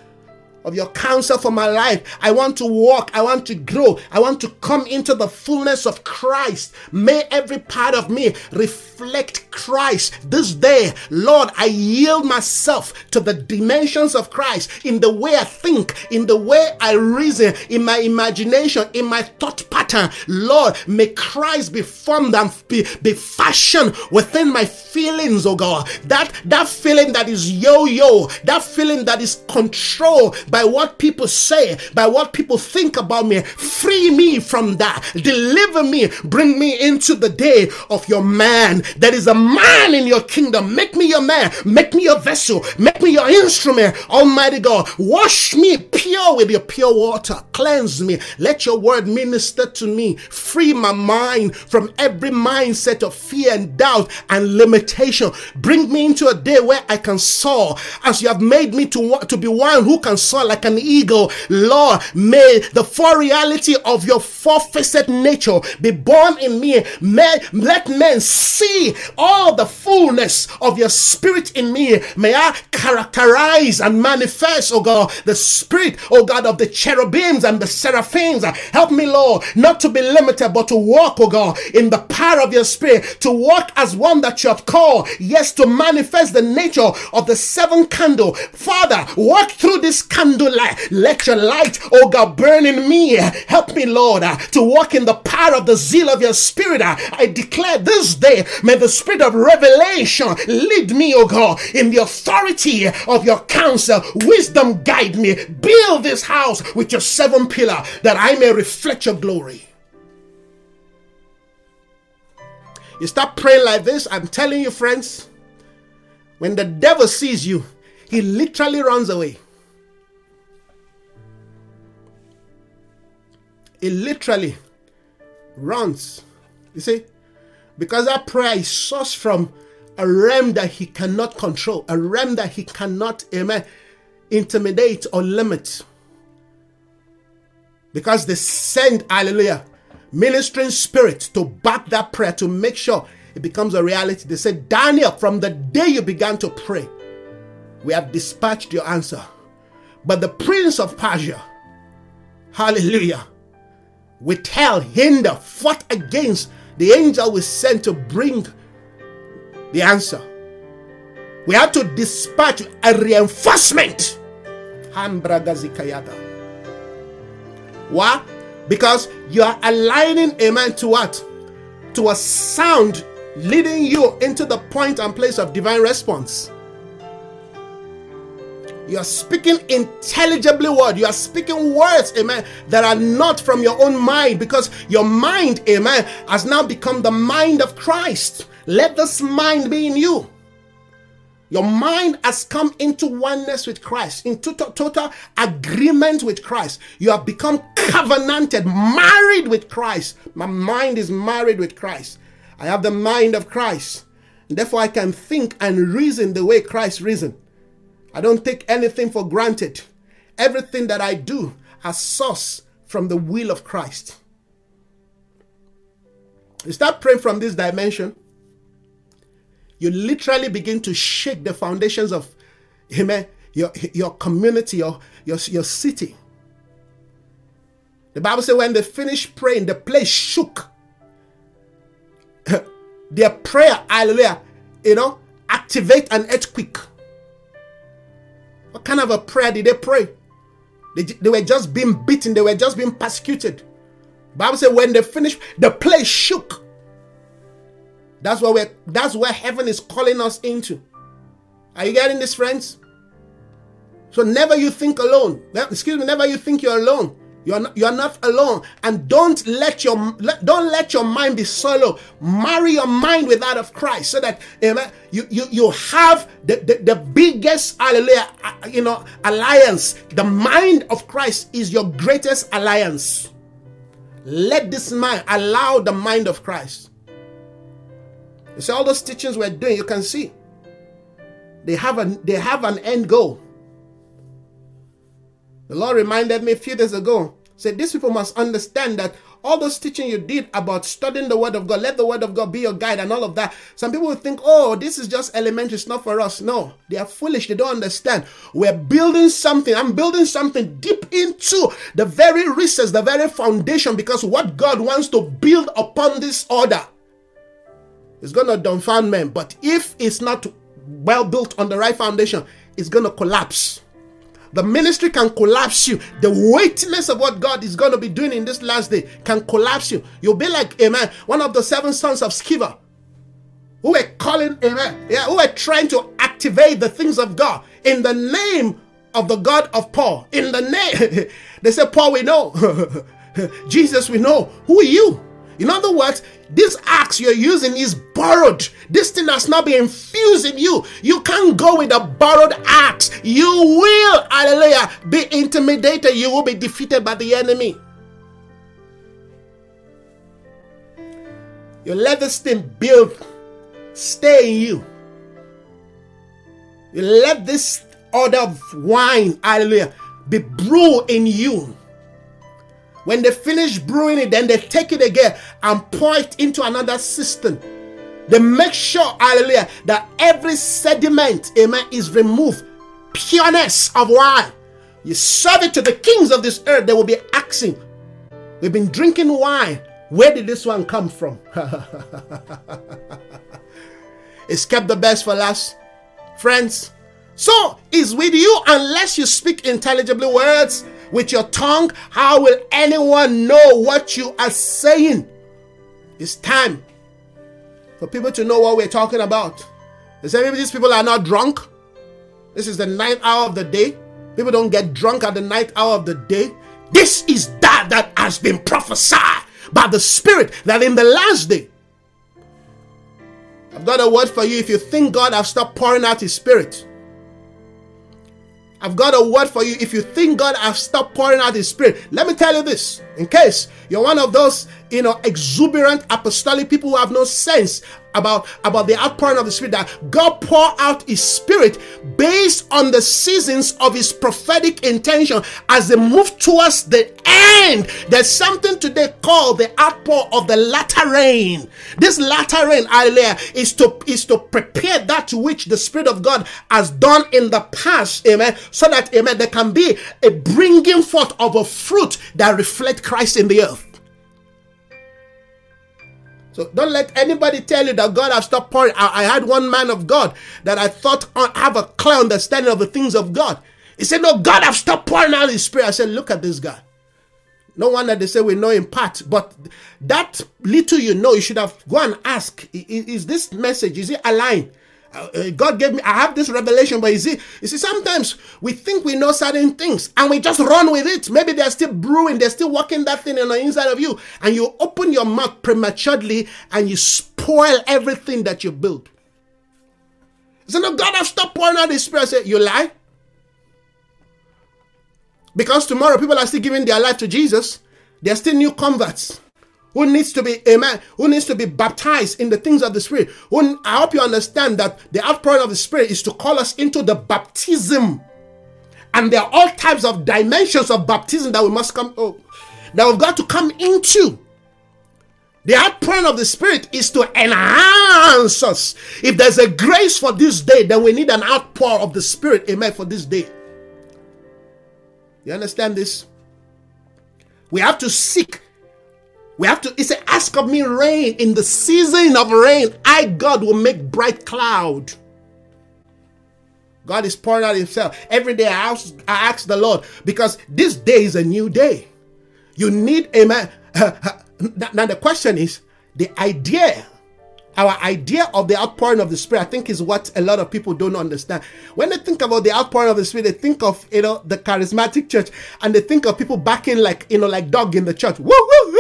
Speaker 1: of your counsel for my life. I want to walk. I want to grow. I want to come into the fullness of Christ. May every part of me reflect Christ this day. Lord, I yield myself to the dimensions of Christ in the way I think, in the way I reason, in my imagination, in my thought pattern. Lord, may Christ be formed and be, be fashioned within my feelings, oh God. That, that feeling that is yo-yo, that feeling that is controlled by what people say, by what people think about me. Free me from that. Deliver me. Bring me into the day of your man. That is a man in your kingdom. Make me your man. Make me your vessel. Make me your instrument. Almighty God, wash me pure with your pure water. Cleanse me. Let your word minister to me. Free my mind from every mindset of fear and doubt and limitation. Bring me into a day where I can soar as you have made me to, to be one who can soar like an eagle. Lord, may the full reality of your four-faced nature be born in me. May let men see all the fullness of your spirit in me. May I characterize and manifest, oh God, the spirit, oh God, of the cherubims and the seraphims. Help me, Lord, not to be limited, but to walk, oh God, in the power of your spirit, to walk as one that you have called. Yes, to manifest the nature of the seven candle. Father, walk through this candle light. Let your light, oh God, burn in me. Help me, Lord, uh, to walk in the power of the zeal of your spirit. Uh, I declare this day, may the spirit of revelation lead me, oh God, in the authority of your counsel. Wisdom guide me. Build this house with your seven pillar that I may reflect your glory. You start praying like this, I'm telling you, friends, when the devil sees you, he literally runs away. It literally runs. You see? Because that prayer is sourced from a realm that he cannot control, a realm that he cannot, amen, intimidate or limit. Because they send, hallelujah, ministering spirit to back that prayer to make sure it becomes a reality. They said, Daniel, from the day you began to pray, we have dispatched your answer. But the prince of Persia, hallelujah, withheld, hinder, fought against the angel we sent to bring the answer. We have to dispatch a reinforcement. Why? Because you are aligning a man to what? To a sound leading you into the point and place of divine response. You are speaking intelligibly word. You are speaking words, amen, that are not from your own mind because your mind, amen, has now become the mind of Christ. Let this mind be in you. Your mind has come into oneness with Christ, into total agreement with Christ. You have become covenanted, married with Christ. My mind is married with Christ. I have the mind of Christ. Therefore, I can think and reason the way Christ reasoned. I don't take anything for granted. Everything that I do has source from the will of Christ. You start praying from this dimension you literally begin to shake the foundations of amen, your, your community, your, your, your city. The Bible says when they finished praying, the place shook. Their prayer, hallelujah, you know, activate an earthquake. What kind of a prayer did they pray? They, they were just being beaten, they were just being persecuted. Bible says when they finished, the place shook. That's what we're that's where heaven is calling us into. Are you getting this, friends? So never you think alone. Excuse me, never you think you're alone. You're not, you're not alone. And don't let your don't let your mind be solo. Marry your mind with that of Christ so that amen, you, you, you have the, the, the biggest hallelujah, uh, you know, alliance. The mind of Christ is your greatest alliance. Let this mind allow the mind of Christ. You see, all those teachings we're doing, you can see they have an they have an end goal. The Lord reminded me a few days ago, said these people must understand that all those teaching you did about studying the word of God, let the word of God be your guide and all of that. Some people will think, oh, this is just elementary, it's not for us. No, they are foolish, they don't understand. We're building something. I'm building something deep into the very recess, the very foundation, because what God wants to build upon this order it's going to dumbfound men. But if it's not well built on the right foundation, it's going to collapse. The ministry can collapse you. The weightiness of what God is going to be doing in this last day can collapse you. You'll be like, amen, one of the seven sons of Sceva who were calling, amen, yeah, who were trying to activate the things of God in the name of the God of Paul. In the name, they said, Paul, we know. Jesus, we know. Who are you? In other words, this axe you're using is borrowed. This thing has not been infused in you. You can't go with a borrowed axe. You will, hallelujah, be intimidated. You will be defeated by the enemy. You let this thing build, stay in you. You let this order of wine, hallelujah, be brewed in you. When they finish brewing it, then they take it again and pour it into another cistern. They make sure, hallelujah, that every sediment, amen, is removed. Pureness of wine. You serve it to the kings of this earth, they will be asking, We've been drinking wine. Where did this one come from? it's kept the best for last. Friends, so is with you unless you speak intelligibly words with your tongue, how will anyone know what you are saying? It's time for people to know what we're talking about. They say these people are not drunk. This is the ninth hour of the day. People don't get drunk at the ninth hour of the day. This is that that has been prophesied by the Spirit that in the last day. I've got a word for you. If you think God has stopped pouring out His Spirit, I've got a word for you. If you think God has stopped pouring out His Spirit, let me tell you this in case you're one of those, you know, exuberant apostolic people who have no sense about, about the outpouring of the Spirit, that God pour out His Spirit based on the seasons of His prophetic intention as they move towards the end. There's something today called the outpour of the latter rain. This latter rain, hallelujah, is to is to prepare that which the Spirit of God has done in the past, amen, so that amen, there can be a bringing forth of a fruit that reflect Christ in the earth. So don't let anybody tell you that God has stopped pouring. I, I had one man of God that I thought have a clear understanding of the things of God. He said, No, God have stopped pouring out his spirit. I said, Look at this guy. No wonder they say we know in part, but that little you know, you should have go and ask, is this message, is it aligned? Uh, God gave me, I have this revelation, but you see, you see, sometimes we think we know certain things and we just run with it. Maybe they're still brewing, they're still working that thing on the inside of you, and you open your mouth prematurely and you spoil everything that you build. So no, God I've stopped pouring out His Spirit. Say, you lie. Because tomorrow people are still giving their life to Jesus. They're still new converts who needs to be amen, who needs to be baptized in the things of the Spirit. Who, I hope you understand that the outpouring of the Spirit is to call us into the baptism. And there are all types of dimensions of baptism that we must come, oh, that we've got to come into. The outpouring of the Spirit is to enhance us. If there's a grace for this day, then we need an outpour of the Spirit, amen, for this day. You understand this? We have to seek we have to, he said, ask of me rain. In the season of rain, I, God, will make bright cloud. God is pouring out himself. Every day I ask, I ask the Lord because this day is a new day. You need, amen. now the question is, the idea our idea of the outpouring of the Spirit, I think, is what a lot of people don't understand. When they think about the outpouring of the Spirit, they think of you know the charismatic church, and they think of people backing like you know like dog in the church. Woo, woo,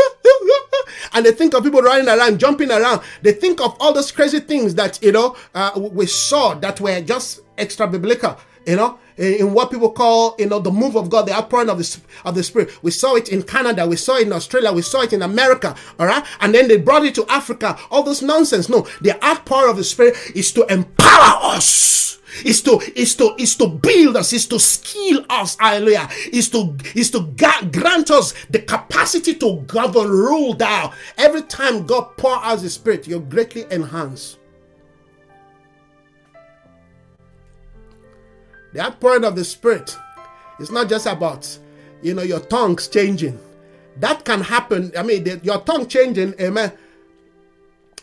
Speaker 1: and they think of people running around, jumping around. They think of all those crazy things that you know uh, we saw that were just extra biblical. You know, in what people call, you know, the move of God, the outpouring of the, of the Spirit. We saw it in Canada, we saw it in Australia, we saw it in America, all right? And then they brought it to Africa. All this nonsense. No, the outpouring of the Spirit is to empower us. Is to is to is to build us, is to skill us, hallelujah, is to is to grant us the capacity to govern, rule down. Every time God pour out His Spirit, you're greatly enhanced. The outpouring of the Spirit is not just about, you know, your tongues changing. That can happen. I mean, the, your tongue changing, amen.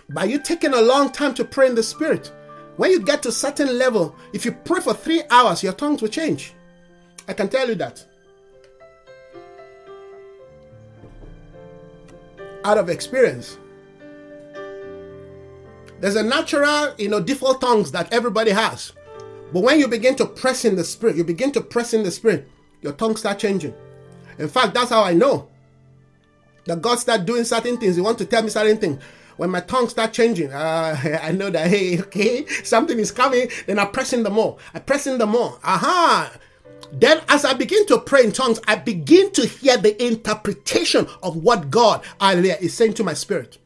Speaker 1: But you taking a long time to pray in the Spirit. When you get to a certain level, if you pray for three hours, your tongues will change. I can tell you that. Out of experience. There's a natural, you know, default tongues that everybody has. But when you begin to press in the spirit, you begin to press in the spirit, your tongue start changing. In fact, that's how I know that God start doing certain things. He want to tell me certain things. When my tongue start changing, uh, I know that hey, okay, something is coming. Then I press in the more. I press in the more. Aha. Then, as I begin to pray in tongues, I begin to hear the interpretation of what God, hallelujah, is saying to my spirit.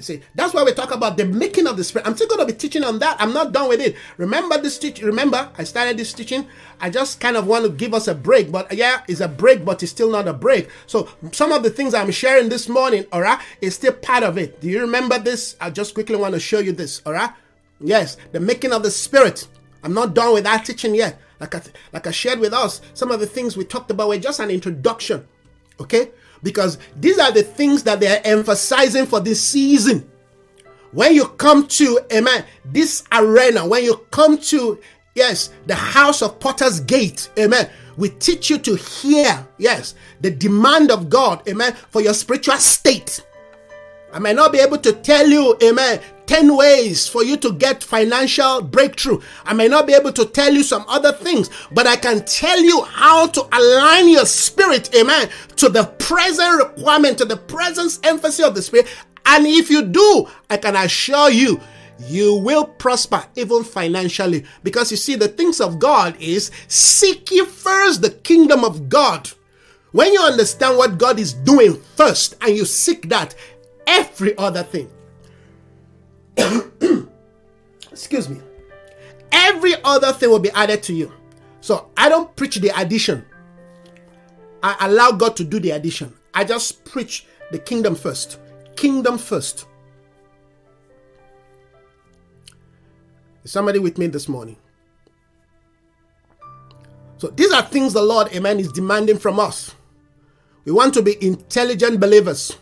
Speaker 1: See, that's why we talk about the making of the spirit. I'm still going to be teaching on that. I'm not done with it. Remember this teach. Remember, I started this teaching. I just kind of want to give us a break, but yeah, it's a break, but it's still not a break. So some of the things I'm sharing this morning, all right, is still part of it. Do you remember this? I just quickly want to show you this, all right? Yes, the making of the spirit. I'm not done with that teaching yet. Like I, like I shared with us, some of the things we talked about were just an introduction. Okay, because these are the things that they are emphasizing for this season. When you come to, amen, this arena, when you come to, yes, the house of Potter's Gate, amen, we teach you to hear, yes, the demand of God, amen, for your spiritual state. I may not be able to tell you, amen, 10 ways for you to get financial breakthrough. I may not be able to tell you some other things, but I can tell you how to align your spirit, amen, to the present requirement, to the present emphasis of the spirit. And if you do, I can assure you, you will prosper even financially. Because you see, the things of God is seek ye first the kingdom of God. When you understand what God is doing first and you seek that, every other thing excuse me, every other thing will be added to you. So I don't preach the addition. I allow God to do the addition. I just preach the kingdom first. Kingdom first. Is somebody with me this morning? So these are things the Lord, amen, is demanding from us. We want to be intelligent believers.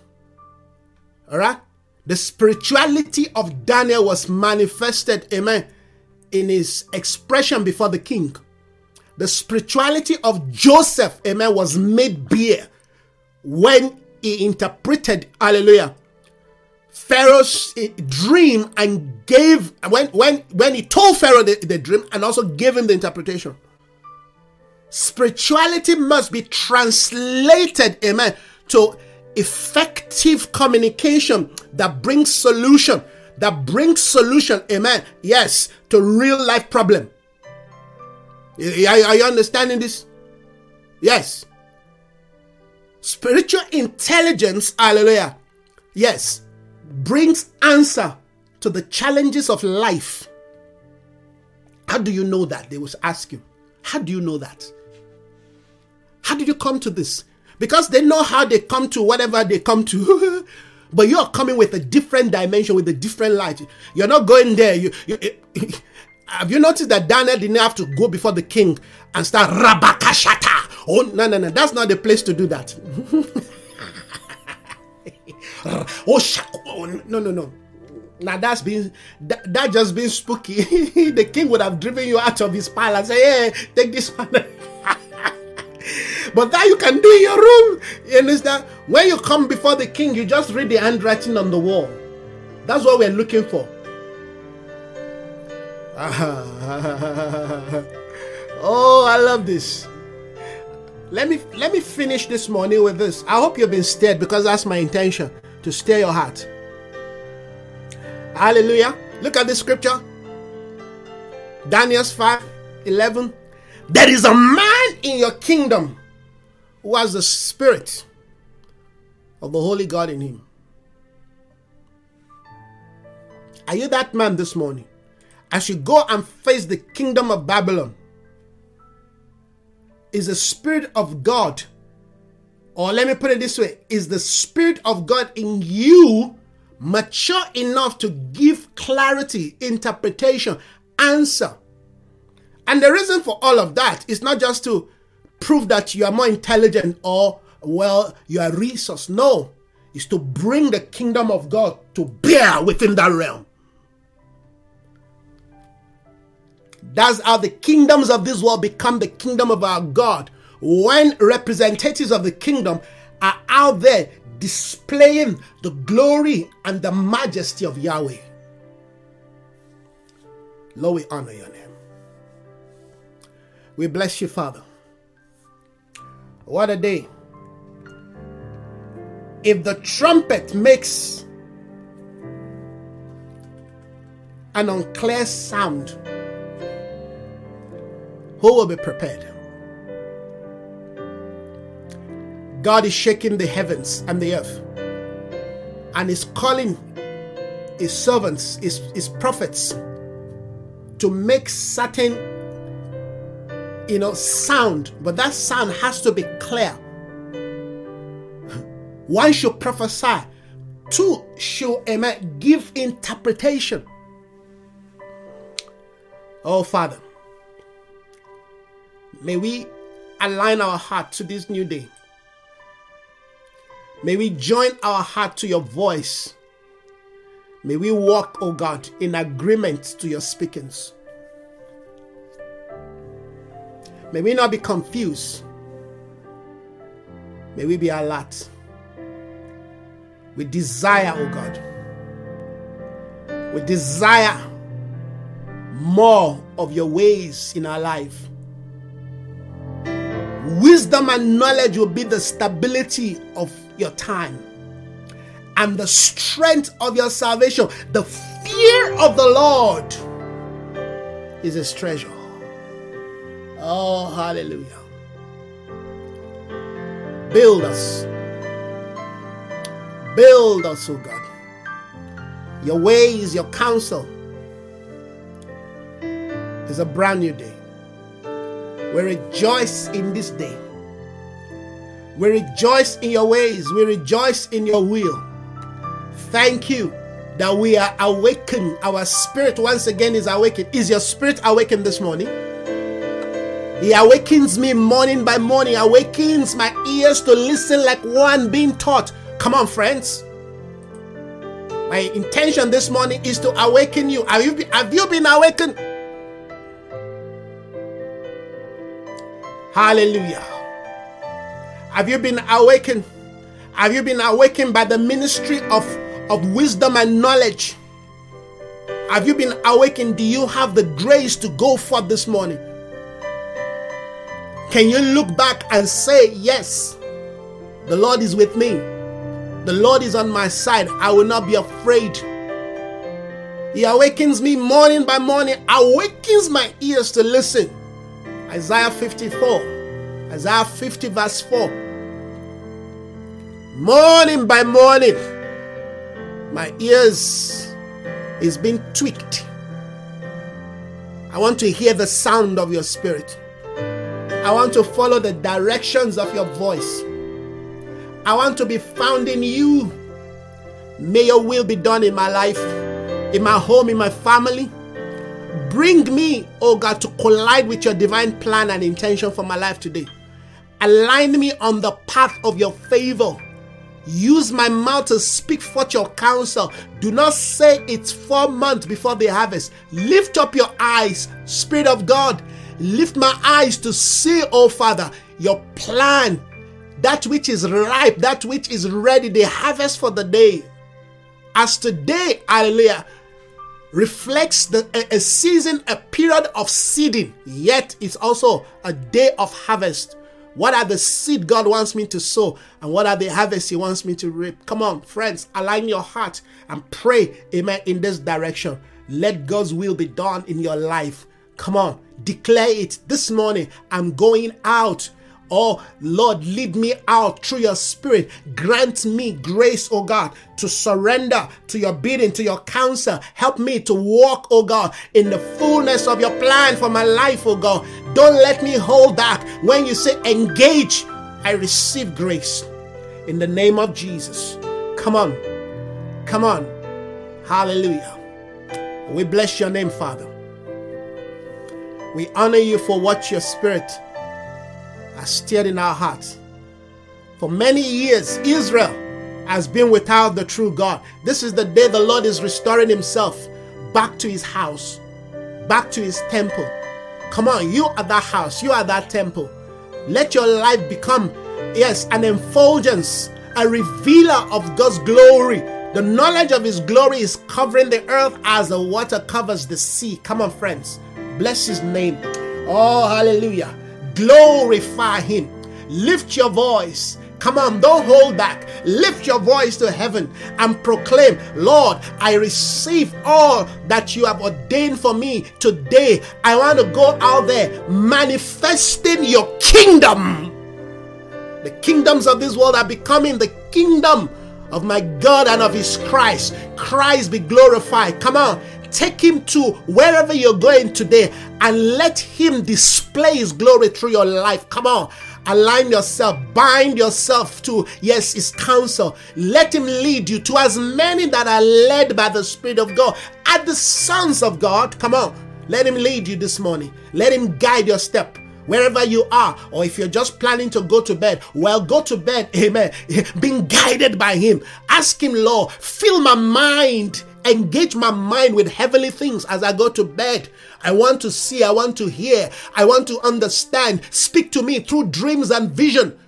Speaker 1: All right? The spirituality of Daniel was manifested, amen, in his expression before the king. The spirituality of Joseph, amen, was made bare when he interpreted, hallelujah, Pharaoh's eh, dream and gave when when when he told Pharaoh the, the dream and also gave him the interpretation. Spirituality must be translated, amen, to effective communication that brings solution, that brings solution, amen. Yes, to real life problem. Are, you understanding this? Yes. Spiritual intelligence, hallelujah. Yes, brings answer to the challenges of life. How do you know that? They will ask you. How do you know that? How did you come to this? Because they know how they come to whatever they come to. but you're coming with a different dimension, with a different light. You're not going there. You, you, have you noticed that Daniel didn't have to go before the king and start rabakashata? Oh, no, no, no. That's not the place to do that. Oh, oh, no, no, no. Now that's been that, that just been spooky. the king would have driven you out of his palace. And say, hey, take this one. But that you can do in your room. You understand? When you come before the king, you just read the handwriting on the wall. That's what we're looking for. oh, I love this. Let me let me finish this morning with this. I hope you've been stirred because that's my intention to stir your heart. Hallelujah. Look at this scripture. Daniel's 5 11. There is a man in your kingdom who has the spirit of the Holy God in him. Are you that man this morning? As you go and face the kingdom of Babylon, is the Spirit of God, or let me put it this way, is the Spirit of God in you mature enough to give clarity, interpretation, answer? And the reason for all of that is not just to prove that you are more intelligent or, well, you are resource. No, it's to bring the kingdom of God to bear within that realm. That's how the kingdoms of this world become the kingdom of our God. When representatives of the kingdom are out there displaying the glory and the majesty of Yahweh. Lord, we honor your name. We bless you, Father. What a day. If the trumpet makes an unclear sound, who will be prepared? God is shaking the heavens and the earth and is calling his servants, his, his prophets, to make certain you know sound, but that sound has to be clear. One should prophesy, two should amen, give interpretation. Oh Father, May we align our heart to this new day. May we join our heart to your voice. May we walk, oh God, in agreement to your speakings. May we not be confused. May we be alert. We desire, oh God. We desire more of your ways in our life. Wisdom and knowledge will be the stability of your time and the strength of your salvation. The fear of the Lord is his treasure. Oh, hallelujah. Build us. Build us, oh God. Your ways, your counsel is a brand new day. We rejoice in this day. We rejoice in your ways. We rejoice in your will. Thank you that we are awakened. Our spirit once again is awakened. Is your spirit awakened this morning? He awakens me morning by morning, awakens my ears to listen like one being taught. Come on, friends. My intention this morning is to awaken you. Have you been, have you been awakened? Hallelujah. Have you been awakened? Have you been awakened by the ministry of, of wisdom and knowledge? Have you been awakened? Do you have the grace to go forth this morning? Can you look back and say, Yes, the Lord is with me? The Lord is on my side. I will not be afraid. He awakens me morning by morning, awakens my ears to listen. Isaiah 54, Isaiah 50, verse 4. Morning by morning, my ears is being tweaked. I want to hear the sound of your spirit. I want to follow the directions of your voice. I want to be found in you. May your will be done in my life in my home, in my family. Bring me, oh God, to collide with your divine plan and intention for my life today. Align me on the path of your favor. Use my mouth to speak forth your counsel. Do not say it's four months before the harvest. Lift up your eyes, Spirit of God. Lift my eyes to see, oh Father, your plan, that which is ripe, that which is ready, the harvest for the day. As today, hallelujah, reflects the, a, a season, a period of seeding, yet it's also a day of harvest. What are the seed God wants me to sow? And what are the harvest He wants me to reap? Come on, friends, align your heart and pray, amen, in this direction. Let God's will be done in your life. Come on, declare it this morning. I'm going out Oh Lord, lead me out through your spirit. Grant me grace, oh God, to surrender to your bidding, to your counsel. Help me to walk, oh God, in the fullness of your plan for my life, oh God. Don't let me hold back. When you say engage, I receive grace. In the name of Jesus. Come on. Come on. Hallelujah. We bless your name, Father. We honor you for what your spirit has stirred in our hearts. For many years, Israel has been without the true God. This is the day the Lord is restoring himself back to his house, back to his temple. Come on, you are that house, you are that temple. Let your life become, yes, an effulgence, a revealer of God's glory. The knowledge of his glory is covering the earth as the water covers the sea. Come on, friends. Bless his name. Oh, hallelujah. Glorify Him. Lift your voice. Come on, don't hold back. Lift your voice to heaven and proclaim, Lord, I receive all that you have ordained for me today. I want to go out there manifesting your kingdom. The kingdoms of this world are becoming the kingdom of my God and of His Christ. Christ be glorified. Come on, Take him to wherever you're going today and let him display his glory through your life. Come on. Align yourself, bind yourself to, yes, his counsel. Let him lead you to as many that are led by the Spirit of God. At the sons of God, come on, let him lead you this morning. Let him guide your step wherever you are, or if you're just planning to go to bed, well, go to bed, amen. Being guided by Him. Ask Him, Lord, fill my mind engage my mind with heavenly things as I go to bed. I want to see, I want to hear, I want to understand. Speak to me through dreams and vision.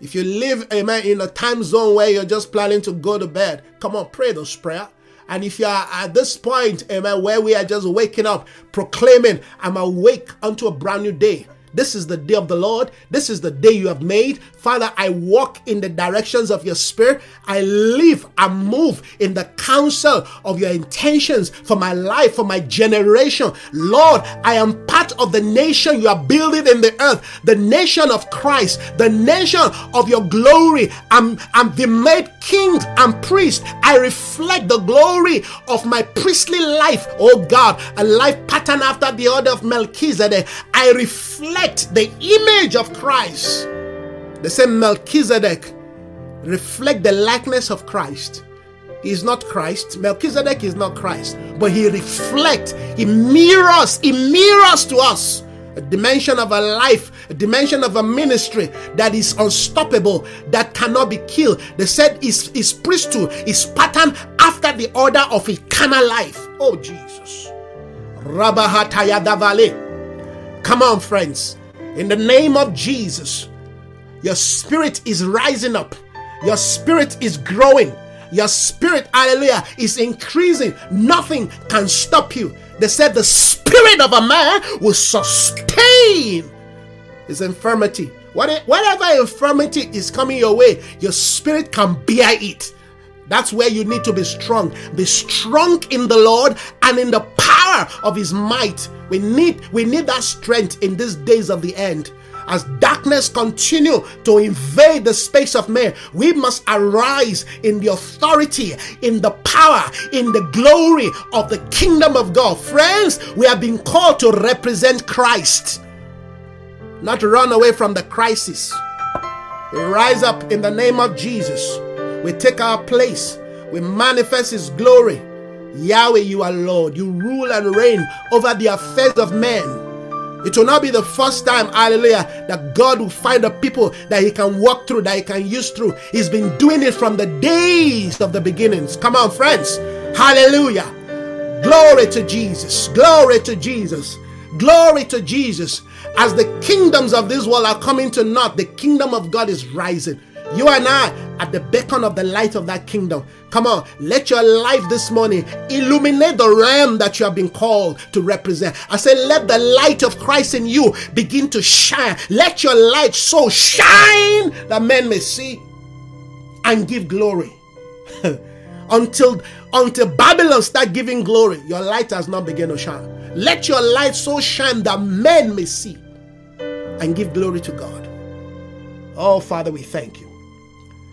Speaker 1: If you live, amen, in a time zone where you're just planning to go to bed, come on, pray those prayer. And if you are at this point, amen, where we are just waking up, proclaiming, I'm awake unto a brand new day. This is the day of the Lord. This is the day you have made. Father, I walk in the directions of your spirit. I live and move in the counsel of your intentions for my life, for my generation. Lord, I am part of the nation you are building in the earth, the nation of Christ, the nation of your glory. I'm, I'm the made king and priest. I reflect the glory of my priestly life, oh God, a life pattern after the order of Melchizedek. I reflect reflect the image of Christ. The same Melchizedek reflect the likeness of Christ. He is not Christ. Melchizedek is not Christ, but he reflects, he mirrors, he mirrors to us a dimension of a life, a dimension of a ministry that is unstoppable, that cannot be killed. They said his, his priesthood is patterned after the order of eternal life. Oh, Jesus. Rabahatayadavale. Come on, friends. In the name of Jesus, your spirit is rising up, your spirit is growing. Your spirit, hallelujah, is increasing. Nothing can stop you. They said the spirit of a man will sustain his infirmity. Whatever infirmity is coming your way, your spirit can bear it. That's where you need to be strong. Be strong in the Lord and in the power of his might. We need we need that strength in these days of the end. As darkness continue to invade the space of man, we must arise in the authority, in the power, in the glory of the kingdom of God. Friends, we have been called to represent Christ, not run away from the crisis. We rise up in the name of Jesus. We take our place. We manifest His glory. Yahweh, you are Lord. You rule and reign over the affairs of men. It will not be the first time, hallelujah, that God will find a people that He can walk through, that He can use through. He's been doing it from the days of the beginnings. Come on, friends. Hallelujah. Glory to Jesus. Glory to Jesus. Glory to Jesus. As the kingdoms of this world are coming to naught, the kingdom of God is rising. You and I at the beacon of the light of that kingdom. Come on, let your life this morning illuminate the realm that you have been called to represent. I say, let the light of Christ in you begin to shine. Let your light so shine that men may see and give glory. until until Babylon start giving glory, your light has not begun to shine. Let your light so shine that men may see and give glory to God. Oh, Father, we thank you.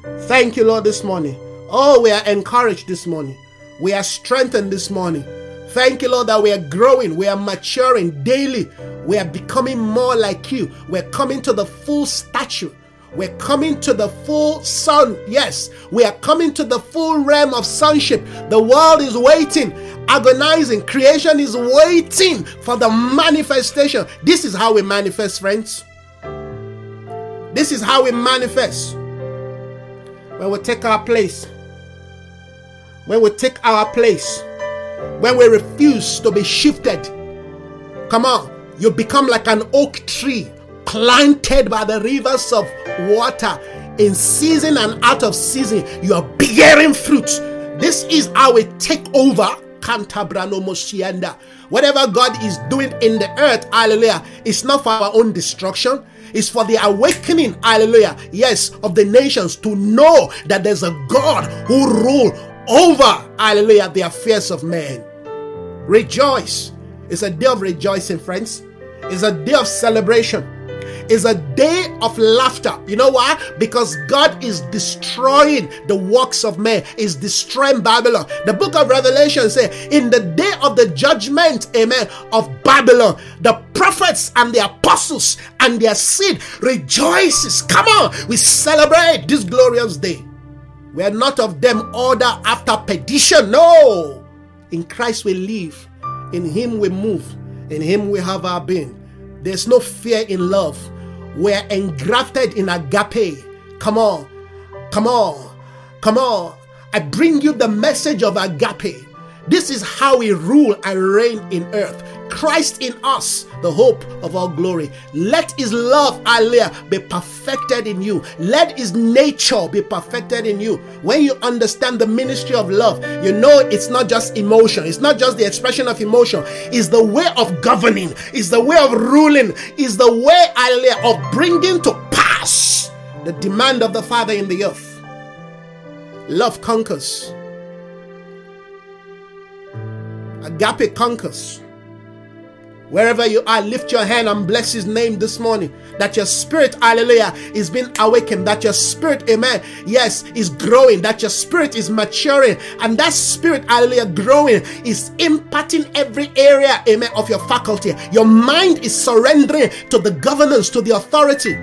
Speaker 1: Thank you, Lord, this morning. Oh, we are encouraged this morning. We are strengthened this morning. Thank you, Lord, that we are growing, we are maturing daily. We are becoming more like you. We're coming to the full stature. We're coming to the full sun. Yes, we are coming to the full realm of sonship. The world is waiting, agonizing. Creation is waiting for the manifestation. This is how we manifest, friends. This is how we manifest when we take our place, when we take our place, when we refuse to be shifted, come on, you become like an oak tree planted by the rivers of water in season and out of season. You are bearing fruit. This is how we take over. Whatever God is doing in the earth, hallelujah, it's not for our own destruction It's for the awakening, hallelujah, yes, of the nations to know that there's a God who rule over, hallelujah, the affairs of men. Rejoice. It's a day of rejoicing, friends. It's a day of celebration is a day of laughter. You know why? Because God is destroying the works of men, is destroying Babylon. The book of Revelation says, in the day of the judgment, amen, of Babylon, the prophets and the apostles and their seed rejoices. Come on, we celebrate this glorious day. We are not of them order after perdition. No. In Christ we live. In Him we move. In Him we have our being. There's no fear in love. We're engrafted in agape. Come on. Come on. Come on. I bring you the message of agape. This is how we rule and reign in earth. Christ in us, the hope of our glory. Let his love, hallelujah, be perfected in you. Let his nature be perfected in you. When you understand the ministry of love, you know it's not just emotion, it's not just the expression of emotion, it's the way of governing, it's the way of ruling, it's the way, hallelujah, of bringing to pass the demand of the Father in the earth. Love conquers. Agape conquers. Wherever you are, lift your hand and bless his name this morning. That your spirit, hallelujah, is being awakened. That your spirit, amen, yes, is growing. That your spirit is maturing. And that spirit, hallelujah, growing is impacting every area, amen, of your faculty. Your mind is surrendering to the governance, to the authority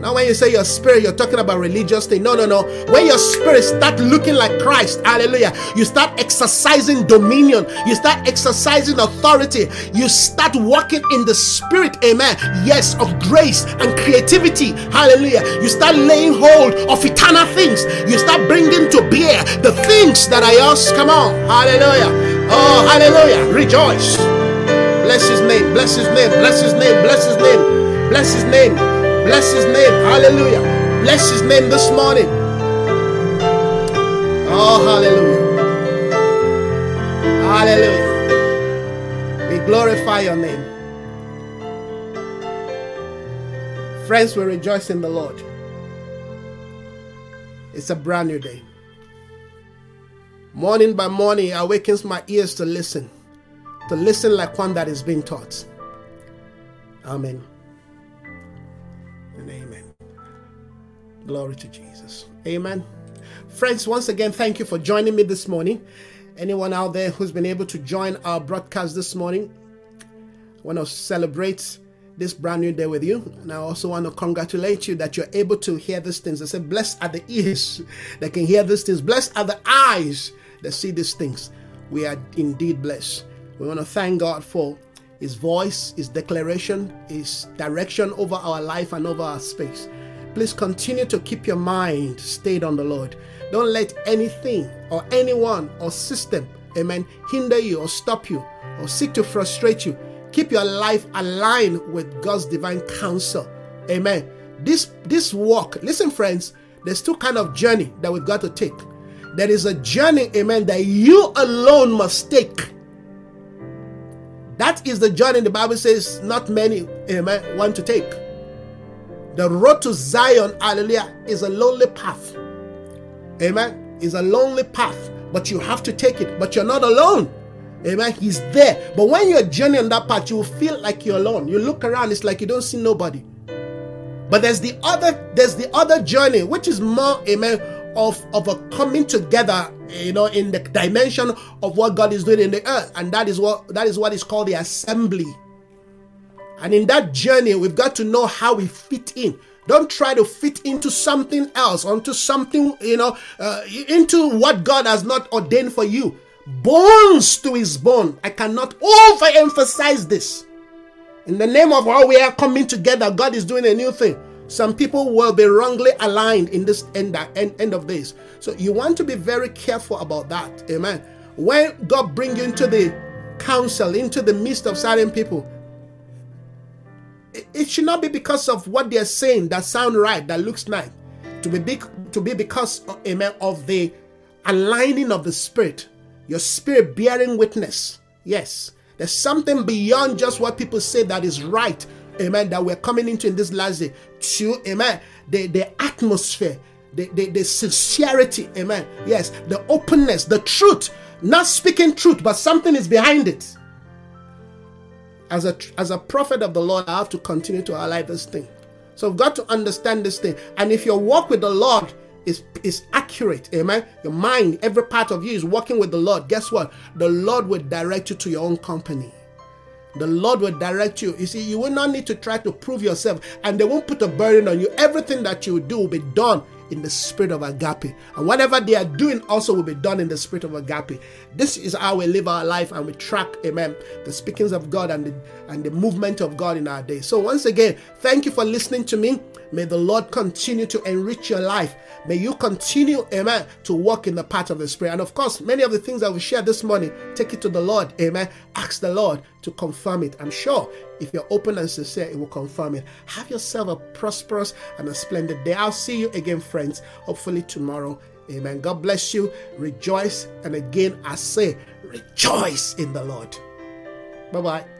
Speaker 1: now, when you say your spirit, you're talking about religious thing. No, no, no. When your spirit start looking like Christ, hallelujah, you start exercising dominion, you start exercising authority, you start walking in the spirit, amen. Yes, of grace and creativity, hallelujah. You start laying hold of eternal things, you start bringing to bear the things that I yours. Come on, hallelujah. Oh, hallelujah. Rejoice. Bless his name, bless his name, bless his name, bless his name, bless his name. Bless his name. Hallelujah. Bless his name this morning. Oh, hallelujah. Hallelujah. We glorify your name. Friends, we rejoice in the Lord. It's a brand new day. Morning by morning, awakens my ears to listen, to listen like one that is being taught. Amen. Glory to Jesus. Amen. Friends, once again, thank you for joining me this morning. Anyone out there who's been able to join our broadcast this morning, I want to celebrate this brand new day with you. And I also want to congratulate you that you're able to hear these things. I said, Blessed are the ears that can hear these things, blessed are the eyes that see these things. We are indeed blessed. We want to thank God for His voice, His declaration, His direction over our life and over our space. Please continue to keep your mind stayed on the Lord. Don't let anything or anyone or system, amen, hinder you or stop you or seek to frustrate you Keep your life aligned with God's divine counsel. Amen. This this walk, listen, friends, there's two kind of journey that we've got to take. There is a journey, amen, that you alone must take. That is the journey the Bible says not many, amen, want to take. The road to Zion, hallelujah, is a lonely path. Amen. Is a lonely path, but you have to take it. But you're not alone. Amen. He's there. But when you're journeying on that path, you will feel like you're alone. You look around, it's like you don't see nobody. But there's the other, there's the other journey, which is more, amen, of, of a coming together, you know, in the dimension of what God is doing in the earth. And that is what that is what is called the assembly. And in that journey, we've got to know how we fit in. Don't try to fit into something else, onto something, you know, uh, into what God has not ordained for you bones to his bone. I cannot overemphasize this. In the name of how we are coming together, God is doing a new thing. Some people will be wrongly aligned in this end, end, end of days. So you want to be very careful about that. Amen. When God bring you into the council, into the midst of certain people, it, should not be because of what they're saying that sound right, that looks nice. To be big, to be because, uh, amen, of the aligning of the spirit your spirit bearing witness. Yes, there's something beyond just what people say that is right. Amen. That we're coming into in this last day. To, amen. The, the atmosphere, the, the, the sincerity. Amen. Yes, the openness, the truth. Not speaking truth, but something is behind it. As a, as a prophet of the Lord, I have to continue to highlight this thing. So I've got to understand this thing. And if you walk with the Lord, is, is accurate. Amen. Your mind, every part of you is working with the Lord. Guess what? The Lord will direct you to your own company. The Lord will direct you. You see, you will not need to try to prove yourself, and they won't put a burden on you. Everything that you do will be done in the spirit of agape. And whatever they are doing also will be done in the spirit of agape. This is how we live our life and we track, amen, the speakings of God and the, and the movement of God in our day. So, once again, thank you for listening to me. May the Lord continue to enrich your life. May you continue, amen, to walk in the path of the Spirit. And of course, many of the things that we shared this morning, take it to the Lord, amen. Ask the Lord to confirm it. I'm sure if you're open and sincere, it will confirm it. Have yourself a prosperous and a splendid day. I'll see you again, friends, hopefully tomorrow. Amen. God bless you. Rejoice. And again, I say, rejoice in the Lord. Bye bye.